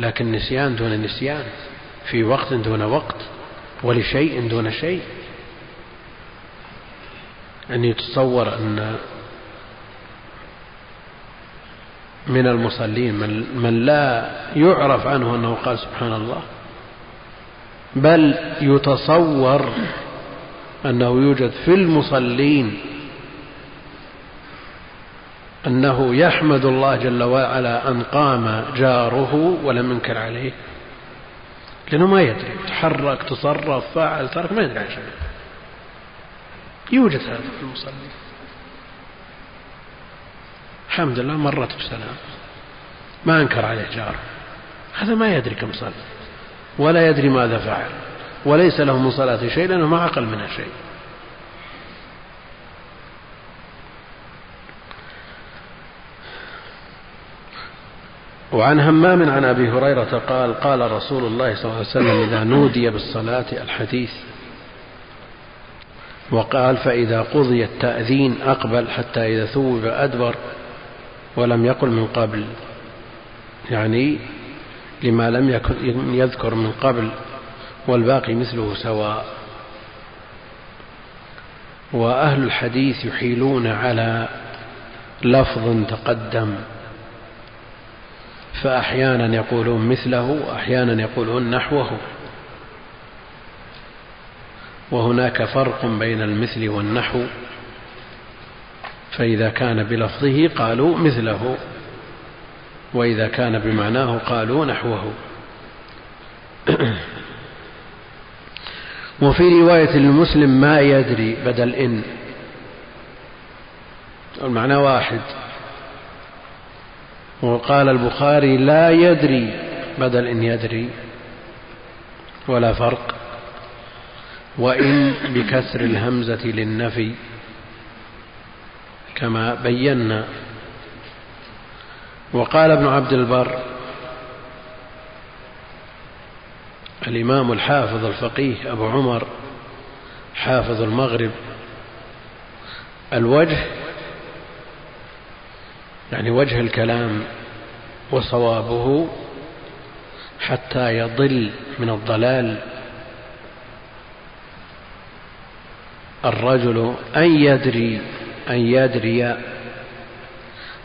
لكن نسيان دون نسيان في وقت دون وقت ولشيء دون شيء. أن يتصور أن من المصلين من, من لا يعرف عنه أنه قال سبحان الله بل يتصور أنه يوجد في المصلين أنه يحمد الله جل وعلا أن قام جاره ولم ينكر عليه لأنه ما يدري تحرك تصرف فعل ترك ما يدري عن شيء. يوجد هذا في المصلين. الحمد لله مرت بسلام. ما أنكر عليه جاره. هذا ما يدري كم صلى ولا يدري ماذا فعل. وليس له من صلاته شيء لأنه ما عقل منها شيء. وعن همام عن أبي هريرة قال قال رسول الله صلى الله عليه وسلم إذا نودي بالصلاة الحديث. وقال فإذا قضي التأذين أقبل حتى إذا ثوب أدبر ولم يقل من قبل. يعني لما لم يكن يذكر من قبل. والباقي مثله سواء. وأهل الحديث يحيلون على لفظ تقدم فأحيانا يقولون مثله وأحيانا يقولون نحوه. وهناك فرق بين المثل والنحو فإذا كان بلفظه قالوا مثله وإذا كان بمعناه قالوا نحوه. وفي رواية المسلم ما يدري بدل إن. المعنى واحد. وقال البخاري لا يدري بدل إن يدري. ولا فرق. وإن بكسر الهمزة للنفي. كما بينا. وقال ابن عبد البر الإمام الحافظ الفقيه أبو عمر حافظ المغرب. الوجه يعني وجه الكلام وصوابه حتى يضل من الضلال. الرجل أن يدري أن يدري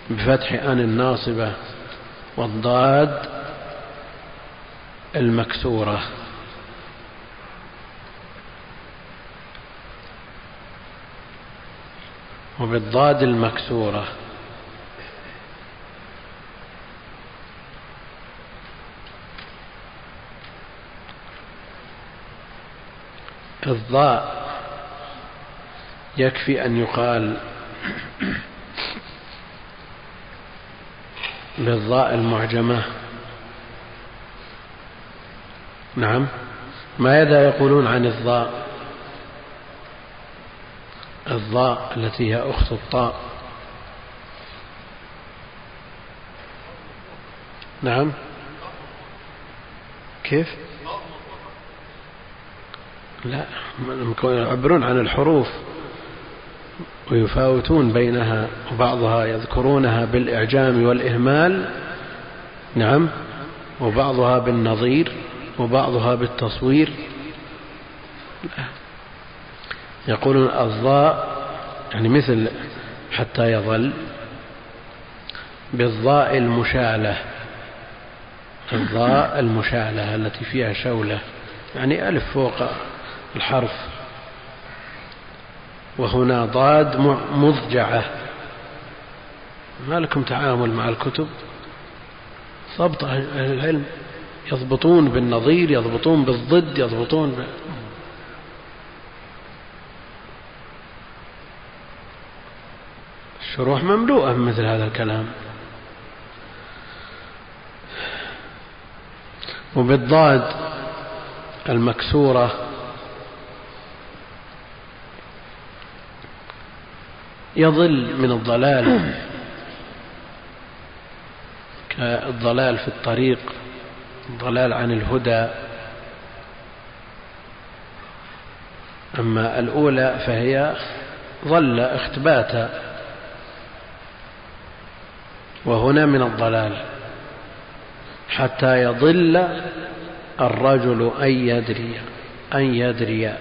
بفتح أن الناصبة والضاد المكسورة. وبالضاد المكسورة. الضاء يكفي أن يقال بالضاء المعجمة. نعم. ماذا يقولون عن الضاء؟ الضاء التي هي أخت الطاء. نعم. كيف؟ لا يعبرون عن الحروف ويفاوتون بينها وبعضها يذكرونها بالإعجام والإهمال. نعم. وبعضها بالنظير. وبعضها بالتصوير. يقولون الضاء يعني مثل حتى يظل بالضاء المشالة الضاء المشالة التي فيها شولة يعني ألف فوق الحرف. وهنا ضاد مضجعة. ما لكم تعامل مع الكتب؟ ضبط العلم. يضبطون بالنظير يضبطون بالضد يضبطون ب... الشروح مملوءة مثل هذا الكلام. وبالضاد المكسورة. يضل من الضلال. كالضلال في الطريق. الضلال عن الهدى. أما الأولى فهي ظل اختباتا وهنا من الضلال. حتى يضل الرجل أن يدري أن يدري.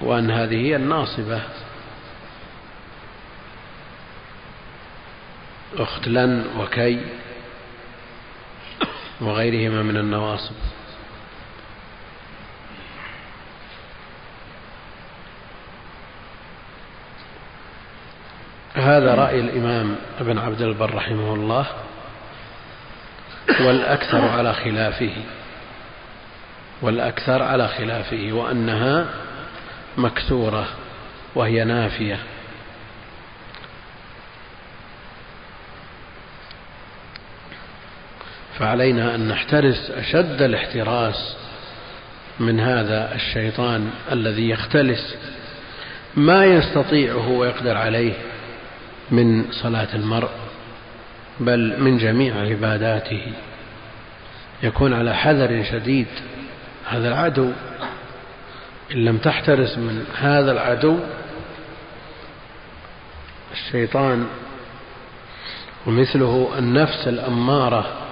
وأن هذه هي الناصبة. أخت لن وكي. وغيرهما من النواصب. هذا رأي الإمام ابن عبد البر رحمه الله والأكثر على خلافه والأكثر على خلافه وأنها مكسورة وهي نافية. فعلينا أن نحترس أشد الاحتراس من هذا الشيطان الذي يختلس ما يستطيعه ويقدر عليه من صلاة المرء بل من جميع عباداته. يكون على حذر شديد هذا العدو. إن لم تحترس من هذا العدو الشيطان ومثله النفس الأمارة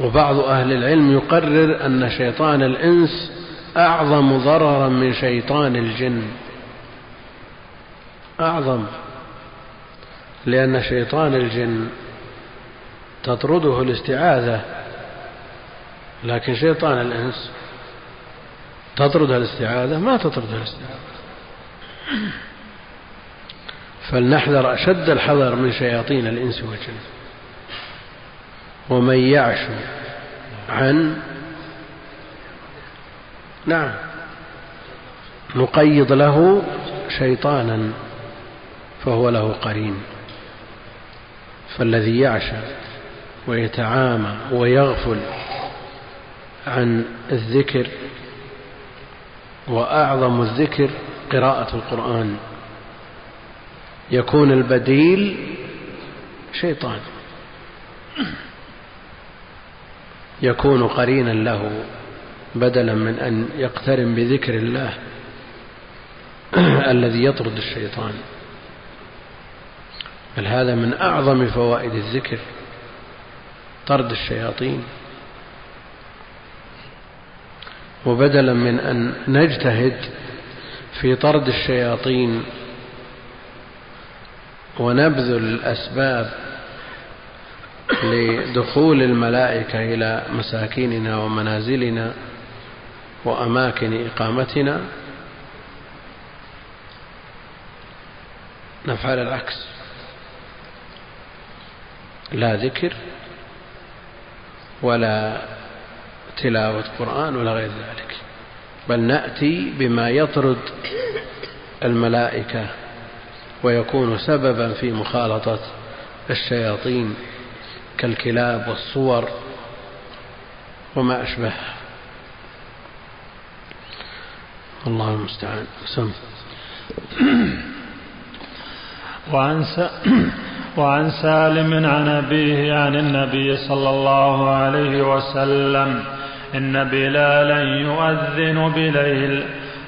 وبعض أهل العلم يقرر أن شيطان الإنس أعظم ضررا من شيطان الجن. أعظم. لأن شيطان الجن تطرده الاستعاذة لكن شيطان الإنس تطرد الاستعاذة ما تطرد الاستعاذة. فلنحذر أشد الحذر من شياطين الإنس والجن. ومن يعش عن نعم. نقيض له شيطانا فهو له قرين. فالذي يعشى ويتعامى ويغفل عن الذكر وأعظم الذكر قراءة القرآن. يكون البديل شيطان. يكون قرينا له بدلا من أن يقترن بذكر الله الذي يطرد الشيطان. بل هذا من أعظم فوائد الذكر طرد الشياطين. وبدلا من أن نجتهد في طرد الشياطين ونبذل الأسباب لدخول الملائكة إلى مساكننا ومنازلنا وأماكن إقامتنا نفعل العكس. لا ذكر ولا تلاوة قرآن ولا غير ذلك بل نأتي بما يطرد الملائكة ويكون سببا في مخالطة الشياطين. كالكلاب والصور وما أشبهها الله المستعان. سم.
وعن وعن سالم عن أبيه عن النبي صلى الله عليه وسلم إن بلالا يؤذن بليل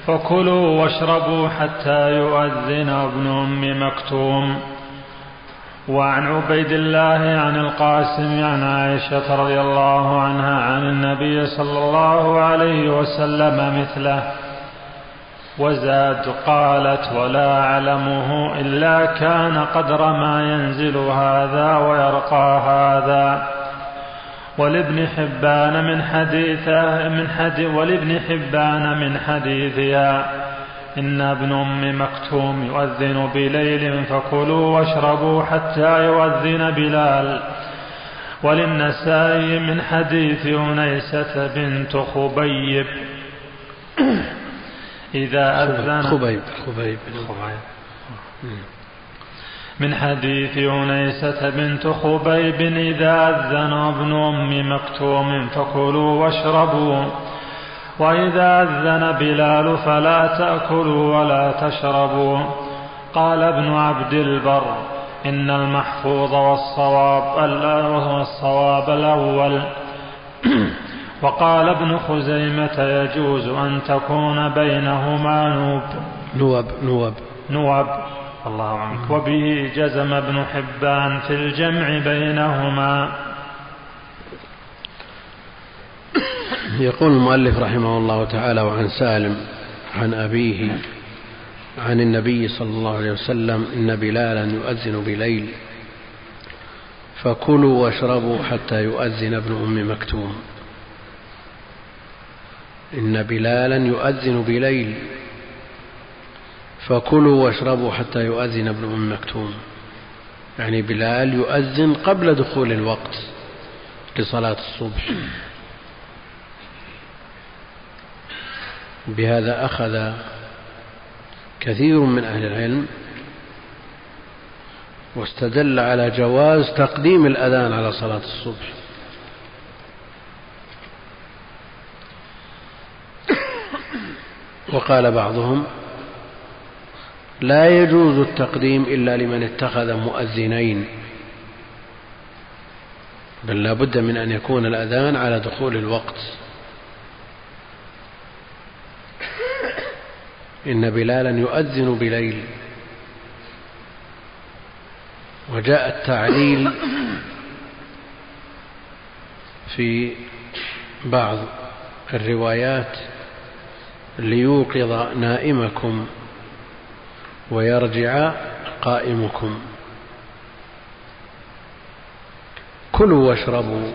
فكلوا واشربوا حتى يؤذن ابن أم مكتوم. وعن عبيد الله عن القاسم عن عائشة رضي الله عنها عن النبي صلى الله عليه وسلم مثله وزاد قالت ولا أعلمه إلا كان قدر ما ينزل هذا ويرقى هذا. ولابن حبان من حديثه من حديث ولابن حبان من حديثها. إن ابن أم مكتوم يؤذن بليل فكلوا واشربوا حتى يؤذن بلال. وللنسائي من حديث أنيسة بنت خبيب. إذا أذن
خبيب خبيب.
من حديث أنيسة بنت خبيب إذا أذن ابن أم مكتوم فكلوا واشربوا. وإذا أذن بلال فلا تأكلوا ولا تشربوا قال ابن عبد البر إن المحفوظ والصواب والصواب الأول وقال ابن خزيمة يجوز أن تكون بينهما نوب.
نوب نوب.
نوب الله عنك وبه جزم ابن حبان في الجمع بينهما
يقول المؤلف رحمه الله تعالى وعن سالم عن أبيه عن النبي صلى الله عليه وسلم إن بلالا يؤذن بليل فكلوا واشربوا حتى يؤذن ابن أم مكتوم إن بلالا يؤذن بليل فكلوا واشربوا حتى يؤذن ابن أم مكتوم يعني بلال يؤذن قبل دخول الوقت لصلاة الصبح بهذا أخذ كثير من أهل العلم واستدل على جواز تقديم الأذان على صلاة الصبح. وقال بعضهم لا يجوز التقديم إلا لمن اتخذ مؤذنين بل لا بد من أن يكون الأذان على دخول الوقت. إن بلالا يؤذن بليل. وجاء التعليل في بعض الروايات ليوقظ نائمكم ويرجع قائمكم. كلوا واشربوا.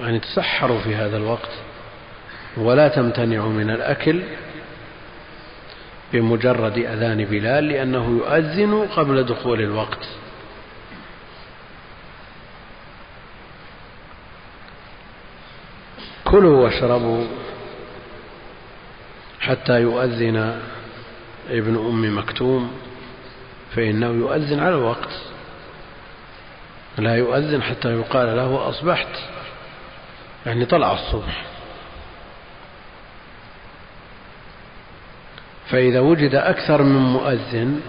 يعني تسحروا في هذا الوقت. ولا تمتنعوا من الأكل. بمجرد أذان بلال لأنه يؤذن قبل دخول الوقت. كلوا واشربوا حتى يؤذن ابن أم مكتوم فإنه يؤذن على الوقت. لا يؤذن حتى يقال له أصبحت يعني طلع الصبح. فإذا وجد أكثر من مؤذن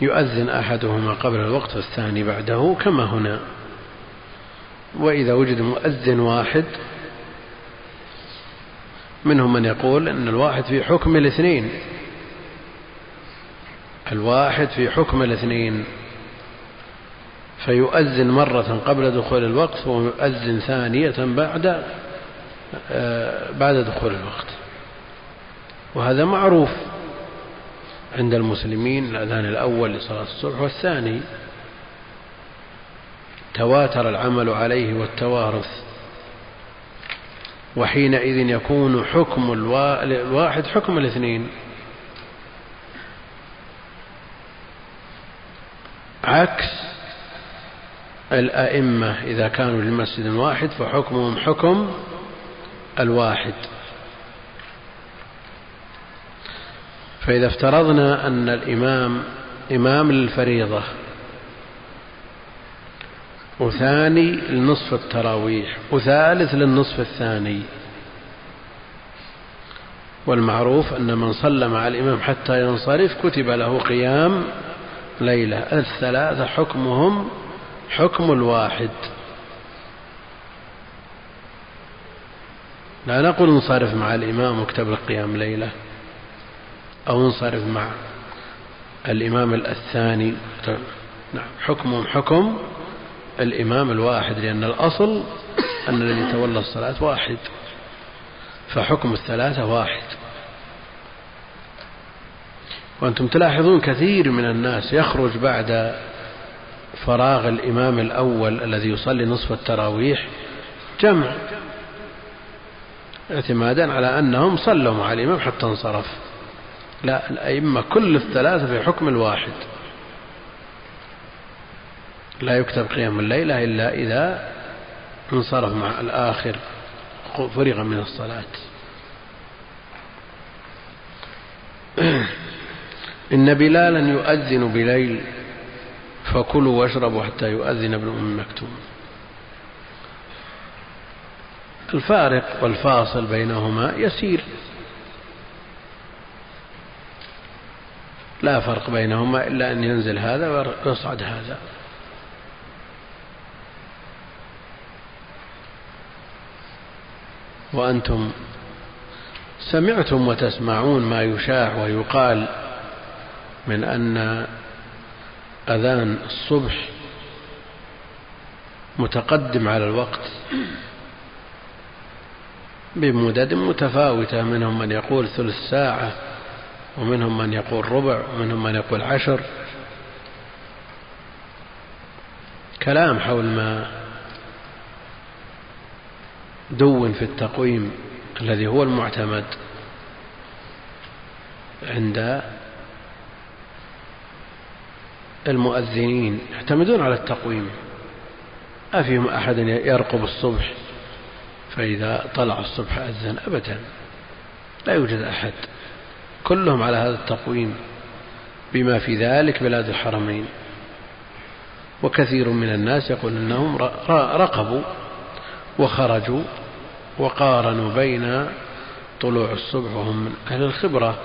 يؤذن أحدهما قبل الوقت والثاني بعده كما هنا. وإذا وجد مؤذن واحد منهم من يقول أن الواحد في حكم الاثنين. الواحد في حكم الاثنين. فيؤذن مرة قبل دخول الوقت ويؤذن ثانية بعد بعد دخول الوقت. وهذا معروف عند المسلمين الأذان الأول لصلاة الصبح والثاني تواتر العمل عليه والتوارث. وحينئذ يكون حكم الواحد حكم الاثنين. عكس الأئمة إذا كانوا لمسجد واحد فحكمهم حكم الواحد. فإذا افترضنا أن الإمام إمام للفريضة وثاني لنصف التراويح وثالث للنصف الثاني. والمعروف أن من صلى مع الإمام حتى ينصرف كتب له قيام ليلة. الثلاثة حكمهم حكم الواحد. لا نقول انصرف مع الإمام واكتب لك قيام ليلة أو انصرف مع الإمام الثاني. نعم حكمهم حكم الإمام الواحد لأن الأصل أن الذي تولى الصلاة واحد فحكم الثلاثة واحد. وأنتم تلاحظون كثير من الناس يخرج بعد فراغ الإمام الأول الذي يصلي نصف التراويح جمع. اعتمادا على أنهم صلوا مع الإمام حتى انصرف. لا الأئمة كل الثلاثة في حكم الواحد. لا يكتب قيام الليلة إلا إذا انصرف مع الآخر فرغ من الصلاة. إن بلالا يؤذن بليل فكلوا واشربوا حتى يؤذن ابن أم مكتوم. الفارق والفاصل بينهما يسير. لا فرق بينهما إلا أن ينزل هذا ويصعد هذا. وأنتم سمعتم وتسمعون ما يشاع ويقال من أن أذان الصبح متقدم على الوقت. بمدد متفاوتة منهم من يقول ثلث ساعة ومنهم من يقول ربع ومنهم من يقول عشر. كلام حول ما دون في التقويم الذي هو المعتمد عند المؤذنين يعتمدون على التقويم. ما فيهم أحد يرقب الصبح. فإذا طلع الصبح أذن أبدا لا يوجد أحد. كلهم على هذا التقويم بما في ذلك بلاد الحرمين. وكثير من الناس يقول أنهم رقبوا وخرجوا وقارنوا بين طلوع الصبح وهم من أهل الخبرة.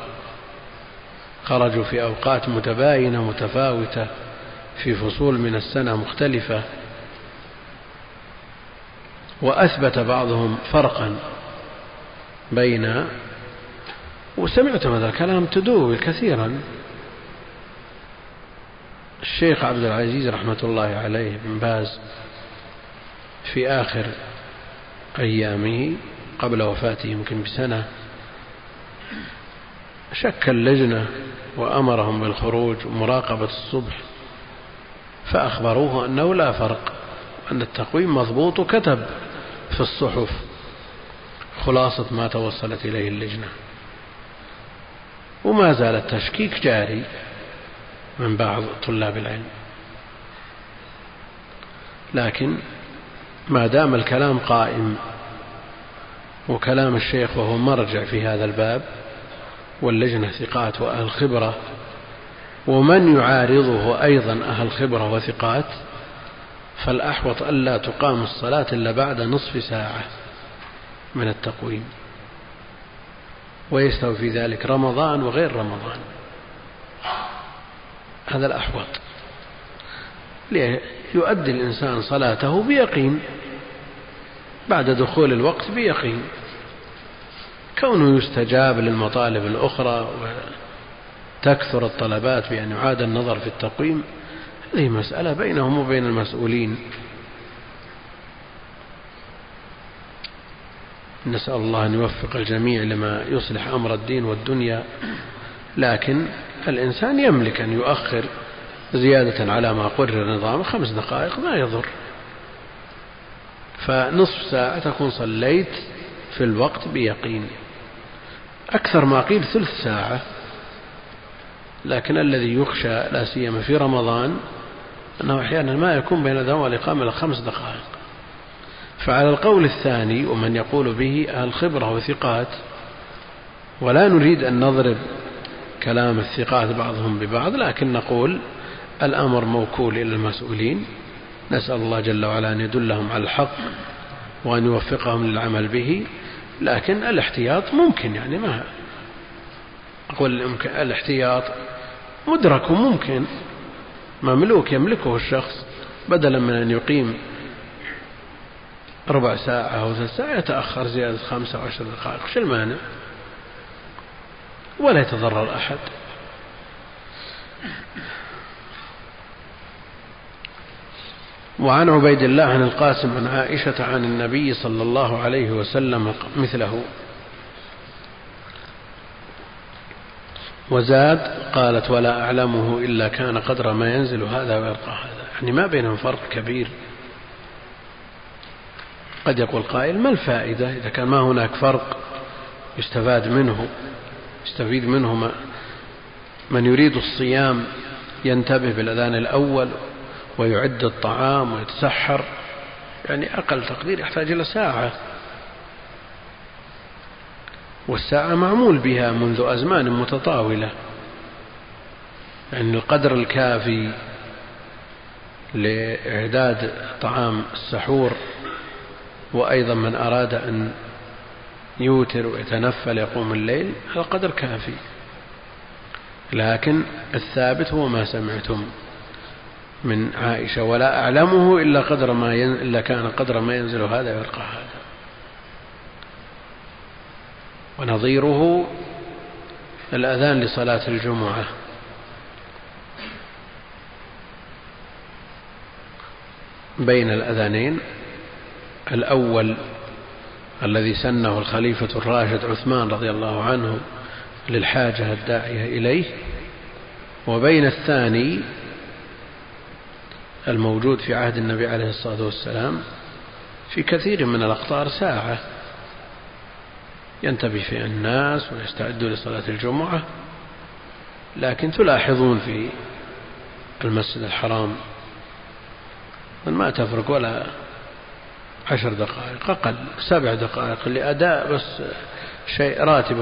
خرجوا في أوقات متباينة متفاوتة في فصول من السنة مختلفة. وأثبت بعضهم فرقا بين وسمعت هذا الكلام تدور كثيرا. الشيخ عبد العزيز رحمة الله عليه بن باز في آخر أيامه قبل وفاته يمكن بسنة شكل لجنة وأمرهم بالخروج ومراقبة الصبح فأخبروه أنه لا فرق أن التقويم مضبوط وكتب. في الصحف خلاصة ما توصلت إليه اللجنة. وما زال التشكيك جاري من بعض طلاب العلم. لكن ما دام الكلام قائم وكلام الشيخ وهو مرجع في هذا الباب واللجنة ثقات وأهل خبرة ومن يعارضه أيضا أهل خبرة وثقات فالأحوط ألا تقام الصلاة إلا بعد نصف ساعة من التقويم. ويستوي في ذلك رمضان وغير رمضان. هذا الأحوط. يؤدي الإنسان صلاته بيقين. بعد دخول الوقت بيقين. كونه يستجاب للمطالب الأخرى وتكثر الطلبات بأن يعاد النظر في التقويم هذه مسألة بينهم وبين المسؤولين. نسأل الله أن يوفق الجميع لما يصلح أمر الدين والدنيا. لكن الإنسان يملك أن يؤخر زيادة على ما قرر نظام خمس دقائق ما يضر. فنصف ساعة تكون صليت في الوقت بيقين. أكثر ما قيل ثلث ساعة. لكن الذي يخشى لا سيما في رمضان أنه أحيانا ما يكون بين الأذان والإقامة إلا خمس دقائق. فعلى القول الثاني ومن يقول به أهل خبرة وثقات ولا نريد أن نضرب كلام الثقات بعضهم ببعض لكن نقول الأمر موكول إلى المسؤولين. نسأل الله جل وعلا أن يدلهم على الحق وأن يوفقهم للعمل به. لكن الاحتياط ممكن يعني ما أقول الاحتياط مدرك وممكن. مملوك يملكه الشخص بدلا من أن يقيم ربع ساعة أو ثلاث ساعة يتأخر زيادة خمسة أو عشر دقائق. شو المانع؟ ولا يتضرر أحد. وعن عبيد الله عن القاسم عن عائشة عن النبي صلى الله عليه وسلم مثله. وزاد قالت ولا أعلمه إلا كان قدر ما ينزل هذا ويرقى هذا. يعني ما بينهم فرق كبير. قد يقول قائل ما الفائدة؟ إذا كان ما هناك فرق يستفاد منه يستفيد منه من يريد الصيام ينتبه بالأذان الأول ويعد الطعام ويتسحر. يعني أقل تقدير يحتاج إلى ساعة. والساعة معمول بها منذ أزمان متطاولة. يعني القدر الكافي لإعداد طعام السحور وأيضا من أراد أن يوتر ويتنفل يقوم الليل هذا قدر كافي. لكن الثابت هو ما سمعتم من عائشة ولا أعلمه إلا قدر ما ين... إلا كان قدر ما ينزل هذا ويرقى هذا. ونظيره الأذان لصلاة الجمعة. بين الأذانين الأول الذي سنه الخليفة الراشد عثمان رضي الله عنه للحاجة الداعية إليه وبين الثاني الموجود في عهد النبي عليه الصلاة والسلام في كثير من الأقطار ساعة. ينتبه فيها الناس ويستعدوا لصلاة الجمعة لكن تلاحظون في المسجد الحرام ما تفرق؟ ولا عشر دقائق أقل سبع دقائق لأداء بس شيء راتب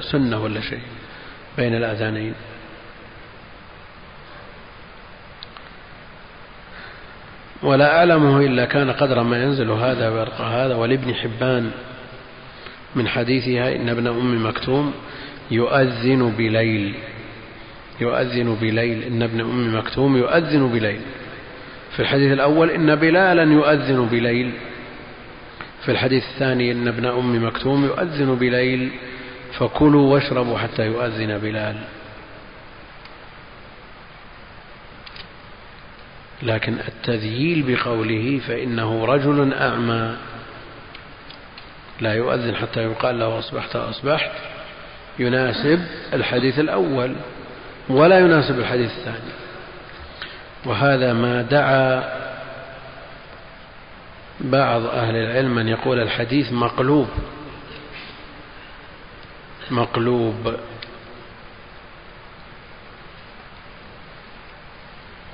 سنة ولا شيء بين الأذانين. ولا أعلمه إلا كان قدر ما ينزل هذا ويرقى هذا ولابن حبان من حديثها إن ابن أم مكتوم يؤذن بليل يؤذن بليل. إن ابن أم مكتوم يؤذن بليل. في الحديث الأول إن بلالا يؤذن بليل. في الحديث الثاني إن ابن أم مكتوم يؤذن بليل. فكلوا واشربوا حتى يؤذن بلال. لكن التذييل بقوله فإنه رجل أعمى. لا يؤذن حتى يقال له أصبحت أصبحت يناسب الحديث الأول ولا يناسب الحديث الثاني. وهذا ما دعا بعض أهل العلم أن يقول الحديث مقلوب مقلوب.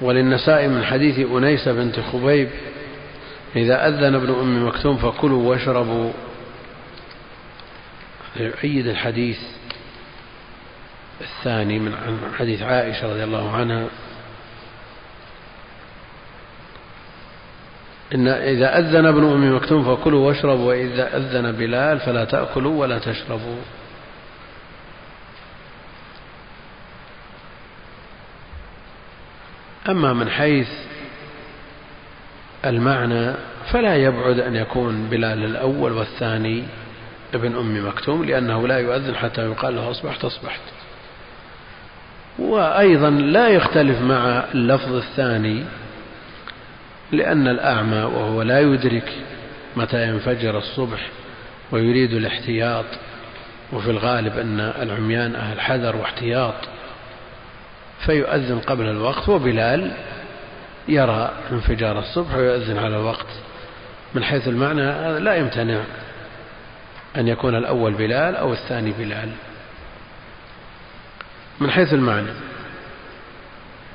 وللنساء من حديث أنيسة بنت خبيب إذا أذن ابن أم مكتوم فكلوا واشربوا. يؤيد الحديث الثاني من حديث عائشة رضي الله عنها. إن إذا أذن ابن أم مكتوم فكلوا واشربوا وإذا أذن بلال فلا تأكلوا ولا تشربوا. أما من حيث المعنى فلا يبعد أن يكون بلال الأول والثاني. ابن أم مكتوم لأنه لا يؤذن حتى يقال له أصبحت أصبحت. وأيضا لا يختلف مع اللفظ الثاني لأن الأعمى وهو لا يدرك متى ينفجر الصبح ويريد الاحتياط. وفي الغالب أن العميان أهل حذر واحتياط. فيؤذن قبل الوقت وبلال يرى انفجار الصبح ويؤذن على الوقت من حيث المعنى لا يمتنع. أن يكون الأول بلال أو الثاني بلال. من حيث المعنى.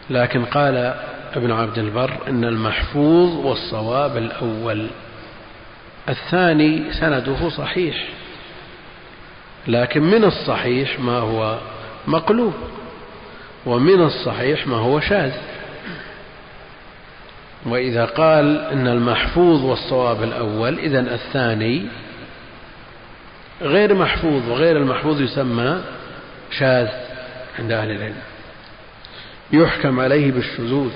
لكن قال ابن عبد البر إن المحفوظ والصواب الأول. الثاني سنده صحيح. لكن من الصحيح ما هو مقلوب. ومن الصحيح ما هو شاذ. وإذا قال إن المحفوظ والصواب الأول إذا الثاني غير محفوظ وغير المحفوظ يسمى شاذ عند أهل العلم. يحكم عليه بالشذوذ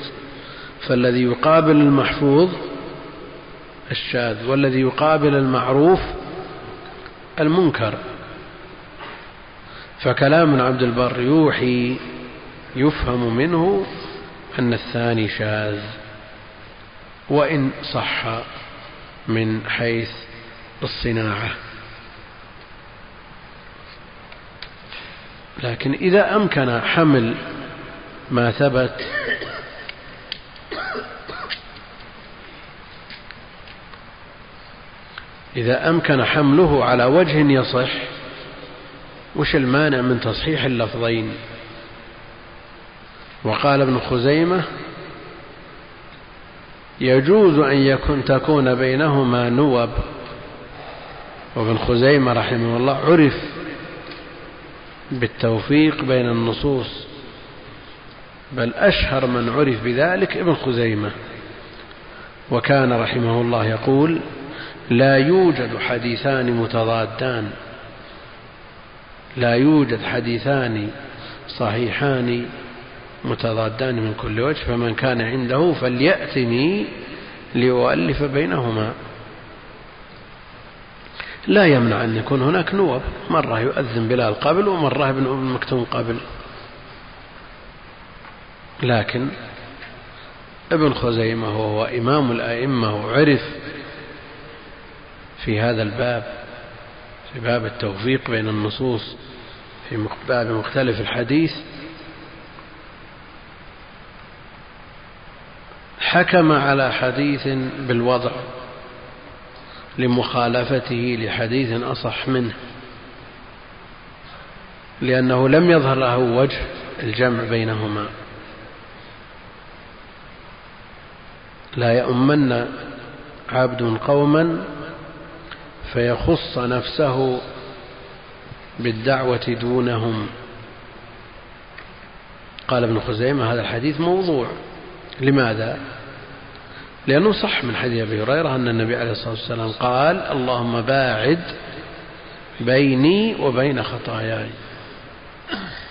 فالذي يقابل المحفوظ الشاذ والذي يقابل المعروف المنكر. فكلام عبد البر يوحي يفهم منه أن الثاني شاذ. وإن صح من حيث الصناعة. لكن إذا أمكن حمل ما ثبت إذا أمكن حمله على وجه يصح وش المانع من تصحيح اللفظين؟ وقال ابن خزيمة يجوز أن يكون تكون بينهما نوب. وابن خزيمة رحمه الله عرف بالتوفيق بين النصوص بل أشهر من عرف بذلك ابن خزيمة. وكان رحمه الله يقول لا يوجد حديثان متضادان لا يوجد حديثان صحيحان متضادان من كل وجه فمن كان عنده فليأتني لأؤلف بينهما. لا يمنع أن يكون هناك نوب مرة يؤذن بلال قبل ومرة ابن أم مكتوم قبل لكن ابن خزيمة وهو إمام الأئمة وعرف في هذا الباب في باب التوفيق بين النصوص في باب مختلف الحديث حكم على حديث بالوضع. لمخالفته لحديث أصح منه لأنه لم يظهر له وجه الجمع بينهما. لا يؤمن عبد قوما فيخص نفسه بالدعوة دونهم. قال ابن خزيمة هذا الحديث موضوع. لماذا؟ لأنه صح من حديث أبي هريرة أن النبي عليه الصلاة والسلام قال اللهم باعد بيني وبين خطاياي.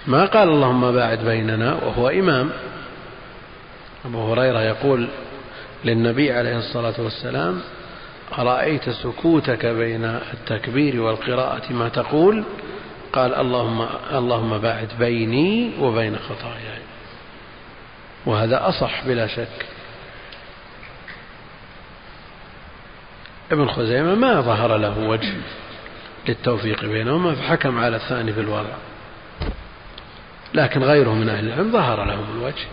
ما قال اللهم باعد بيننا وهو إمام. أبو هريرة يقول للنبي عليه الصلاة والسلام أرأيت سكوتك بين التكبير والقراءة ما تقول؟ قال اللهم اللهم باعد بيني وبين خطاياي. وهذا أصح بلا شك. ابن خزيمة ما ظهر له وجه للتوفيق بينهما فحكم على الثاني بالوضع لكن غيره من أهل العلم ظهر لهم الوجه.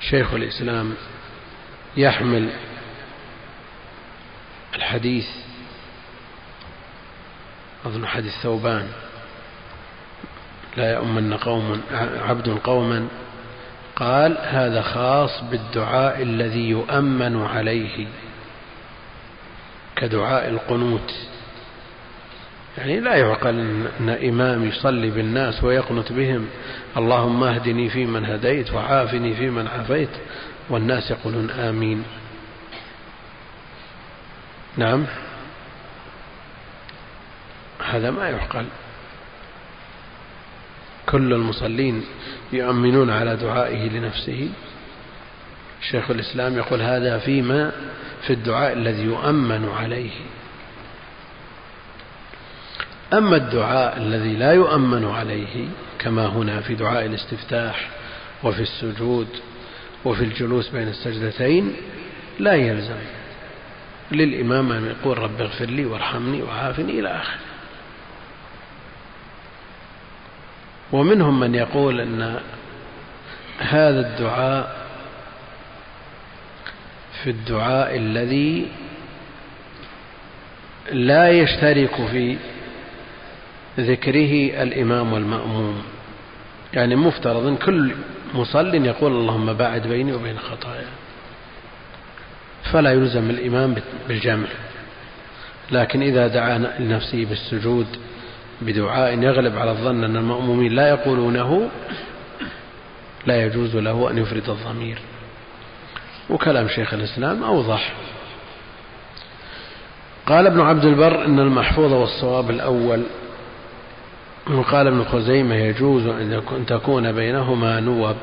شيخ الإسلام يحمل الحديث أظن حديث ثوبان لا يؤمن قوم عبد قوما قال هذا خاص بالدعاء الذي يؤمن عليه كدعاء القنوت. يعني لا يعقل أن إمام يصلي بالناس ويقنت بهم اللهم اهدني فيمن هديت وعافني فيمن عافيت والناس يقولون آمين. نعم. هذا ما يعقل. كل المصلين يؤمنون على دعائه لنفسه. شيخ الإسلام يقول هذا فيما في الدعاء الذي يؤمن عليه. أما الدعاء الذي لا يؤمن عليه كما هنا في دعاء الاستفتاح وفي السجود وفي الجلوس بين السجدتين لا يلزم. للإمام أن يقول رب اغفر لي وارحمني وعافني إلى آخره. ومنهم من يقول أن هذا الدعاء في الدعاء الذي لا يشترك في ذكره الإمام والمأموم يعني مفترض كل مصل يقول اللهم باعد بيني وبين خطايا. فلا يلزم الإمام بالجمع. لكن إذا دعا لنفسه بالسجود بدعاء يغلب على الظن أن المأمومين لا يقولونه لا يجوز له أن يفرد الضمير. وكلام شيخ الإسلام أوضح. قال ابن عبد البر إن المحفوظ والصواب الأول. وقال ابن خزيمة يجوز أن تكون بينهما نوب.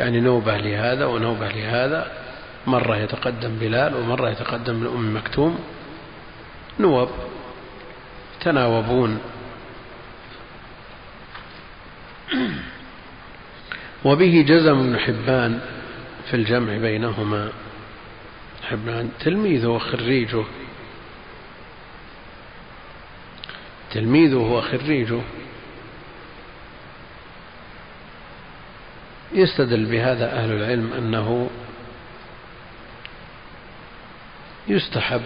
يعني نوبة لهذا ونوبة لهذا. مرة يتقدم بلال ومرة يتقدم لأم مكتوم. نوب. يتناوبون. وبه جزم ابن حبان في الجمع بينهما. حبان تلميذه وخريجه. تلميذه وخريجه. يستدل بهذا أهل العلم أنه يستحب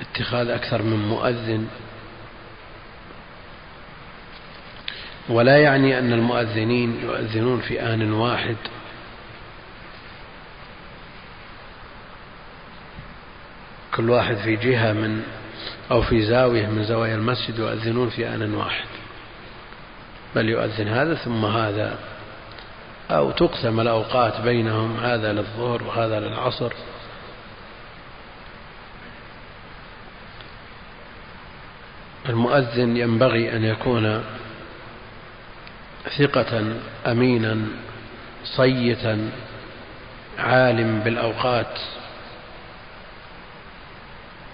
اتخاذ أكثر من مؤذن. ولا يعني أن المؤذنين يؤذنون في آن واحد. كل واحد في جهة من أو في زاوية من زوايا المسجد يؤذنون في آن واحد. بل يؤذن هذا ثم هذا. أو تقسم الأوقات بينهم هذا للظهر وهذا للعصر. المؤذن ينبغي أن يكون ثقة أمينا صيتا عالم بالأوقات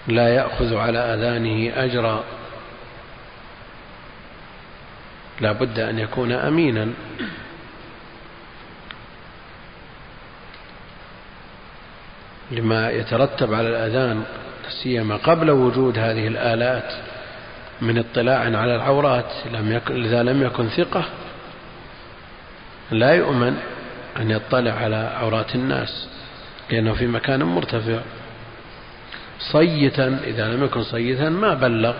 لا يأخذ على أذانه أجرا. لا بد أن يكون أمينا. لما يترتب على الأذان سيما قبل وجود هذه الآلات من اطلاع على العورات لم يكن إذا لم يكن ثقة لا يؤمن أن يطلع على عورات الناس لأنه في مكان مرتفع. صيتا إذا لم يكن صيتا ما بلغ.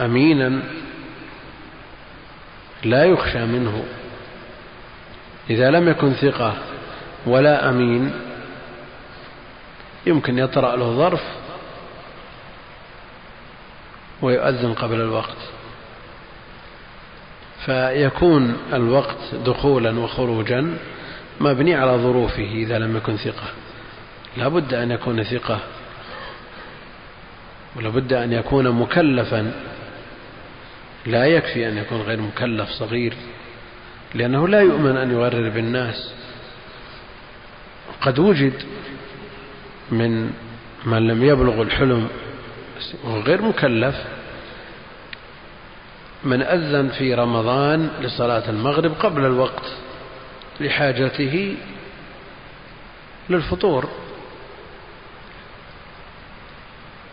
أمينا لا يخشى منه. إذا لم يكن ثقة ولا أمين يمكن يطرأ له ظرف ويؤذن قبل الوقت. فيكون الوقت دخولا وخروجا مبني على ظروفه إذا لم يكن ثقة. لا بد أن يكون ثقة ولا بد أن يكون مكلفا. لا يكفي أن يكون غير مكلف صغير لأنه لا يؤمن أن يغرر بالناس. قد وجد من من لم يبلغ الحلم وغير مكلف. من أذن في رمضان لصلاة المغرب قبل الوقت لحاجته للفطور.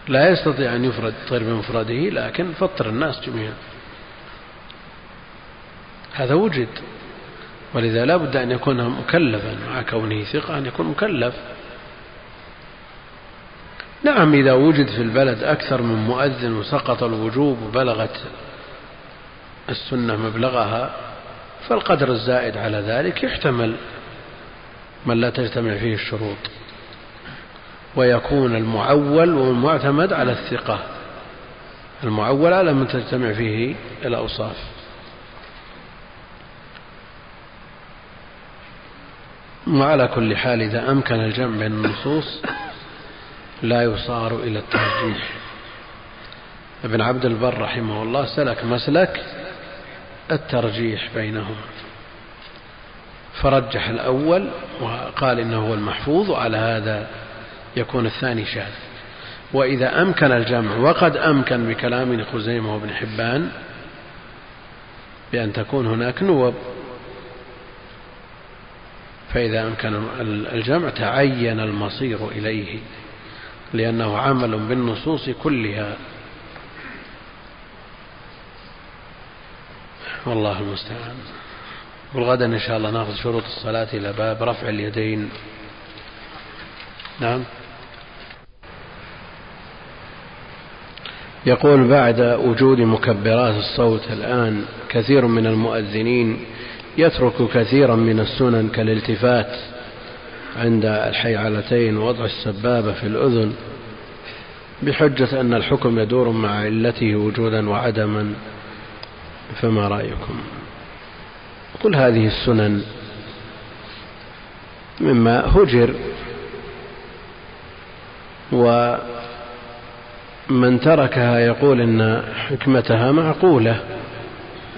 لا يستطيع أن يفرد طير بمفرده لكن فطر الناس جميعا. هذا وجد. ولذا لا بد أن يكون مكلفا مع كونه ثقة أن يكون مكلف. نعم إذا وجد في البلد أكثر من مؤذن وسقط الوجوب وبلغت السنة مبلغها فالقدر الزائد على ذلك يحتمل من لا تجتمع فيه الشروط. ويكون المعول والمعتمد على الثقة. المعول على من تجتمع فيه الأوصاف. وعلى كل حال إذا أمكن الجمع بين النصوص لا يصار إلى الترجيح. ابن عبد البر رحمه الله سلك مسلك الترجيح بينهما. فرجح الأول وقال إنه هو المحفوظ وعلى هذا يكون الثاني شاذ. وإذا أمكن الجمع وقد أمكن بكلام خزيمة وابن حبان بأن تكون هناك نوب. فإذا أمكن الجمع تعين المصير إليه. لأنه عمل بالنصوص كلها. والله المستعان. والغدا إن شاء الله نأخذ شروط الصلاة إلى باب رفع اليدين. نعم. يقول بعد وجود مكبرات الصوت الآن كثير من المؤذنين يترك كثيرا من السنن كالالتفات. عند الحيعلتين ووضع السبابة في الأذن بحجة أن الحكم يدور مع علته وجودا وعدما فما رأيكم؟ قل هذه السنن مما هجر ومن تركها يقول إن حكمتها معقولة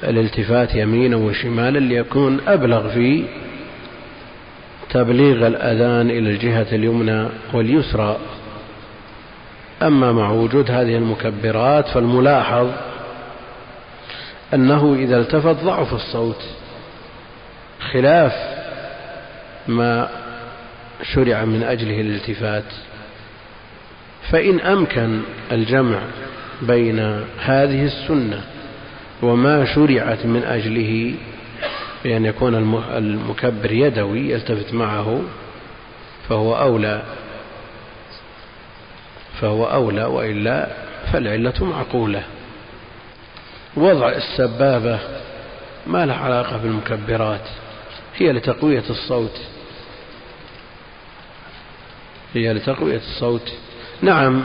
الالتفات يمينا وشمالا ليكون أبلغ في تبليغ الأذان إلى الجهة اليمنى واليسرى. أما مع وجود هذه المكبرات فالملاحظ أنه إذا التفت ضعف الصوت خلاف ما شرع من أجله الالتفات فإن أمكن الجمع بين هذه السنة وما شرعت من أجله بأن يكون المكبر يدوي يلتفت معه فهو أولى فهو أولى وإلا فالعلة معقولة. وضع السبابة ما له علاقة بالمكبرات هي لتقوية الصوت. هي لتقوية الصوت. نعم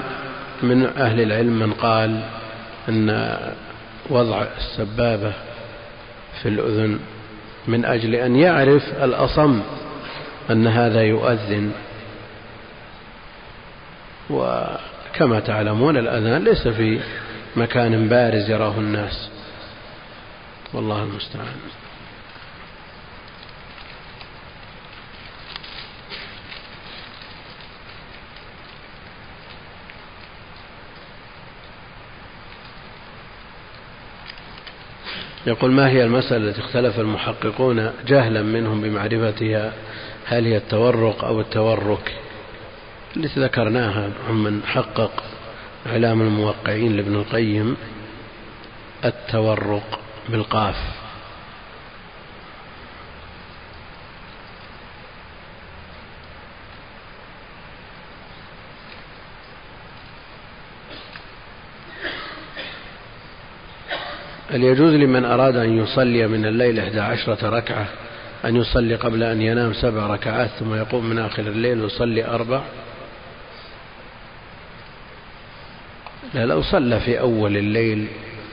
من أهل العلم من قال أن وضع السبابة في الأذن من أجل أن يعرف الأصم أن هذا يؤذن. وكما تعلمون الأذان ليس في مكان بارز يراه الناس. والله المستعان. يقول ما هي المسألة التي اختلف المحققون جهلا منهم بمعرفتها؟ هل هي التورق أو التورك؟ التي ذكرناها من حقق إعلام الموقعين لابن القيم التورق بالقاف. هل يجوز لمن أراد أن يصلي من الليل إحدى عشرة ركعة أن يصلي قبل أن ينام سبع ركعات ثم يقوم من آخر الليل ويصلي أربع؟ لا لو صلى في أول الليل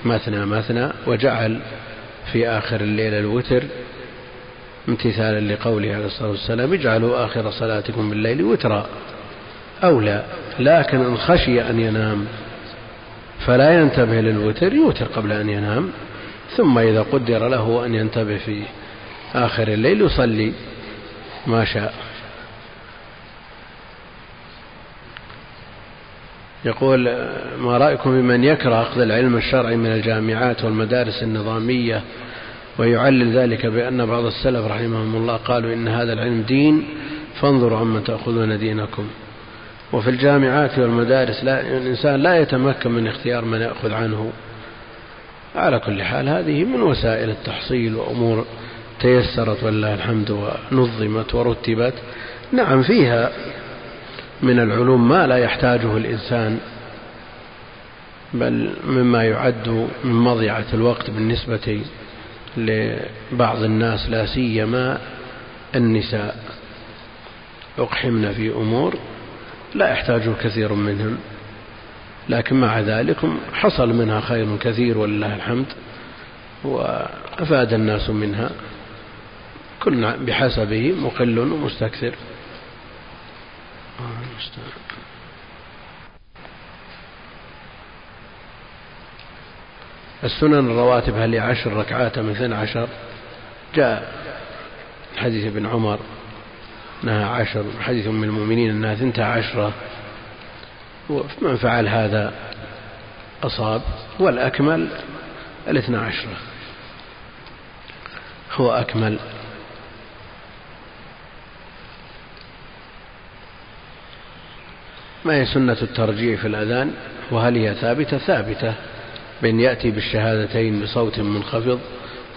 مثنى مثنى وجعل في آخر الليل الوتر امتثالا لقوله عليه الصلاة والسلام اجعلوا آخر صلاتكم بالليل وترا. أولى لكن إن خشي أن ينام فلا ينتبه للوتر يوتر قبل أن ينام ثم إذا قدر له أن ينتبه في آخر الليل يصلي. ما شاء. يقول ما رأيكم بمن يكره أخذ العلم الشرعي من الجامعات والمدارس النظامية ويعلل ذلك بأن بعض السلف رحمهم الله قالوا إن هذا العلم دين فانظروا عمن تأخذون دينكم. وفي الجامعات والمدارس لا الإنسان لا يتمكن من اختيار من يأخذ عنه. على كل حال هذه من وسائل التحصيل وأمور تيسرت ولله الحمد ونظمت ورتبت. نعم فيها من العلوم ما لا يحتاجه الإنسان بل مما يعد من مضيعة الوقت بالنسبة لبعض الناس لا سيما النساء. أقحمن في أمور لا يحتاجه كثير منهم لكن مع ذلك حصل منها خير كثير ولله الحمد وأفاد الناس منها. كل بحسبه مقل ومستكثر. السنن الرواتب هل عشر ركعات من اثنى عشر؟ جاء حديث ابن عمر. أنها عشر حديث أم المؤمنين أنها ثنتا عشرة. ومن فعل هذا أصاب والأكمل الاثنى عشرة. هو أكمل. ما هي سنة الترجيع في الأذان؟ وهل هي ثابتة؟ ثابتة. بأن يأتي بالشهادتين بصوت منخفض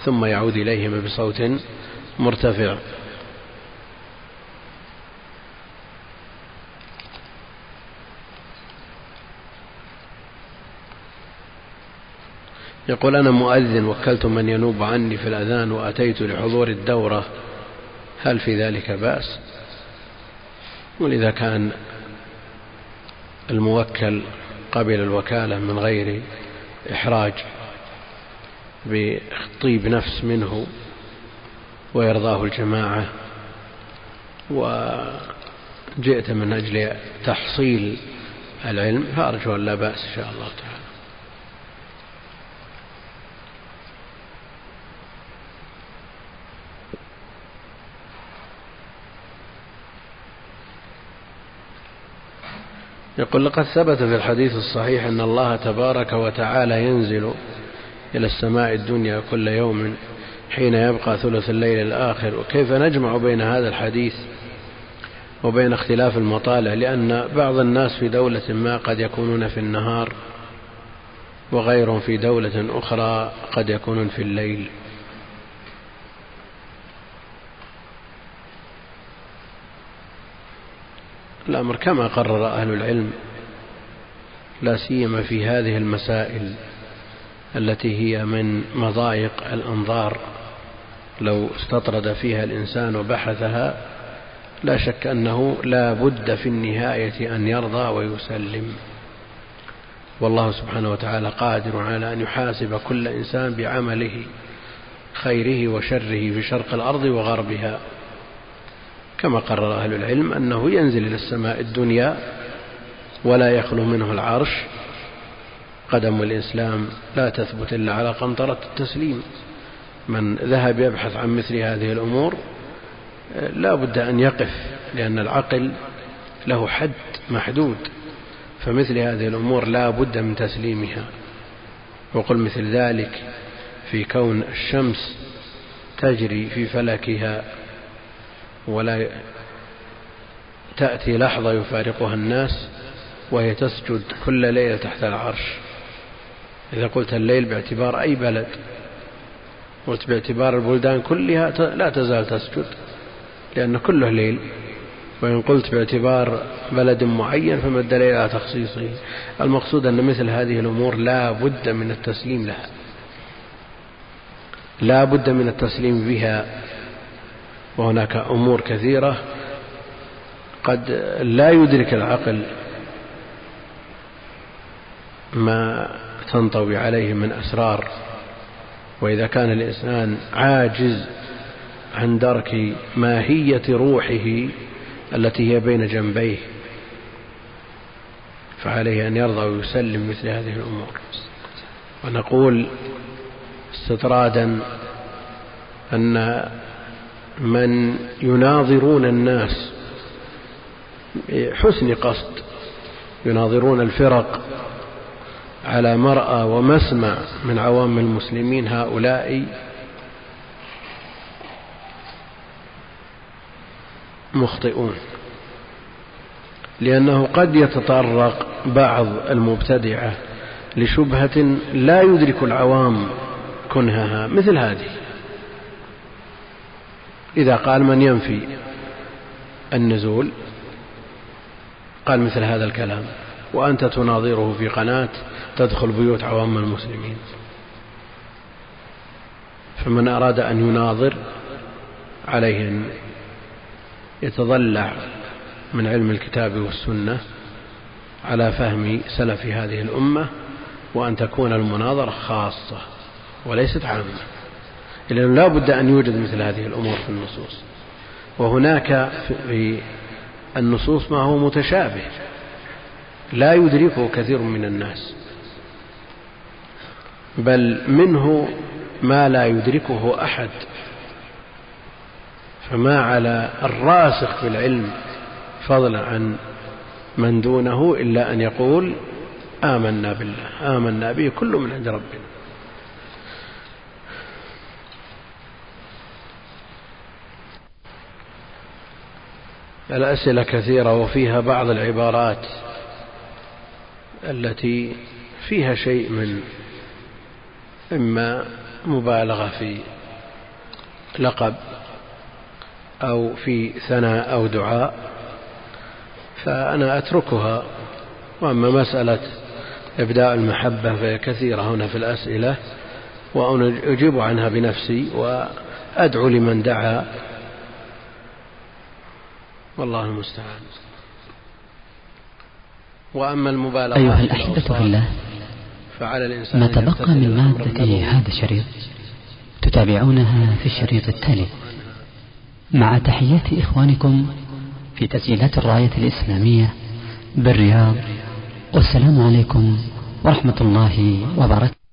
ثم يعود إليهما بصوت مرتفع. يقول أنا مؤذن وكلت من ينوب عني في الأذان وأتيت لحضور الدورة. هل في ذلك بأس؟ ولذا كان الموكل قبل الوكالة من غير إحراج بطيب نفس منه ويرضاه الجماعة وجئت من أجل تحصيل العلم فأرجو أن لا بأس إن شاء الله تعالى. يقول لقد ثبت في الحديث الصحيح أن الله تبارك وتعالى ينزل إلى السماء الدنيا كل يوم حين يبقى ثلث الليل الآخر. وكيف نجمع بين هذا الحديث وبين اختلاف المطالع؟ لأن بعض الناس في دولة ما قد يكونون في النهار وغيرهم في دولة أخرى قد يكونون في الليل. الأمر كما قرر أهل العلم لا سيما في هذه المسائل التي هي من مضايق الأنظار. لو استطرد فيها الإنسان وبحثها لا شك أنه لا بد في النهاية أن يرضى ويسلم. والله سبحانه وتعالى قادر على أن يحاسب كل إنسان بعمله خيره وشره في شرق الأرض وغربها. كما قرر أهل العلم أنه ينزل إلى السماء الدنيا ولا يخلو منه العرش. قدم الإسلام لا تثبت إلا على قنطرة التسليم. من ذهب يبحث عن مثل هذه الأمور لا بد أن يقف لأن العقل له حد محدود. فمثل هذه الأمور لا بد من تسليمها. وقل مثل ذلك في كون الشمس تجري في فلكها ولا تأتي لحظة يفارقها الناس وهي تسجد كل ليلة تحت العرش. إذا قلت الليل باعتبار أي بلد قلت باعتبار البلدان كلها لا تزال تسجد لأن كله ليل. وإن قلت باعتبار بلد معين فما الدليل على تخصيصه. المقصود أن مثل هذه الأمور لا بد من التسليم لها. لا بد من التسليم بها. وهناك أمور كثيرة قد لا يدرك العقل ما تنطوي عليه من أسرار وإذا كان الإنسان عاجز عن درك ماهية روحه التي هي بين جنبيه فعليه أن يرضى ويسلم مثل هذه الأمور. ونقول استطرادا أن من يناظرون الناس بحسن قصد يناظرون الفرق على مرأى ومسمع من عوام المسلمين هؤلاء. مخطئون لأنه قد يتطرق بعض المبتدعة لشبهة لا يدرك العوام كنهها مثل هذه. إذا قال من ينفي النزول قال مثل هذا الكلام وأنت تناظره في قناة تدخل بيوت عوام المسلمين. فمن أراد أن يناظر عليه أن يتضلع من علم الكتاب والسنة على فهم سلف هذه الأمة وأن تكون المناظرة خاصة وليست عامة. لأنه لا بد أن يوجد مثل هذه الأمور في النصوص. وهناك في النصوص ما هو متشابه. لا يدركه كثير من الناس. بل منه ما لا يدركه أحد. فما على الراسخ في العلم فضلا عن من دونه إلا أن يقول آمنا بالله. آمنا به كل من عند ربنا. الأسئلة كثيرة وفيها بعض العبارات التي فيها شيء من إما مبالغة في لقب أو في ثناء أو دعاء فأنا أتركها. وأما مسألة إبداء المحبة فهي كثيرة هنا في الأسئلة وأنا أجيب عنها بنفسي وأدعو لمن دعا والله المستعان. وأما المبالغة
أيها الأحبة في الله
فعلى الإنسان
ما تبقى من مادة هذا الشريط؟ تتابعونها في الشريط التالي. مع تحيات إخوانكم في تسجيلات الراية الإسلامية بالرياض والسلام عليكم ورحمة الله وبركاته.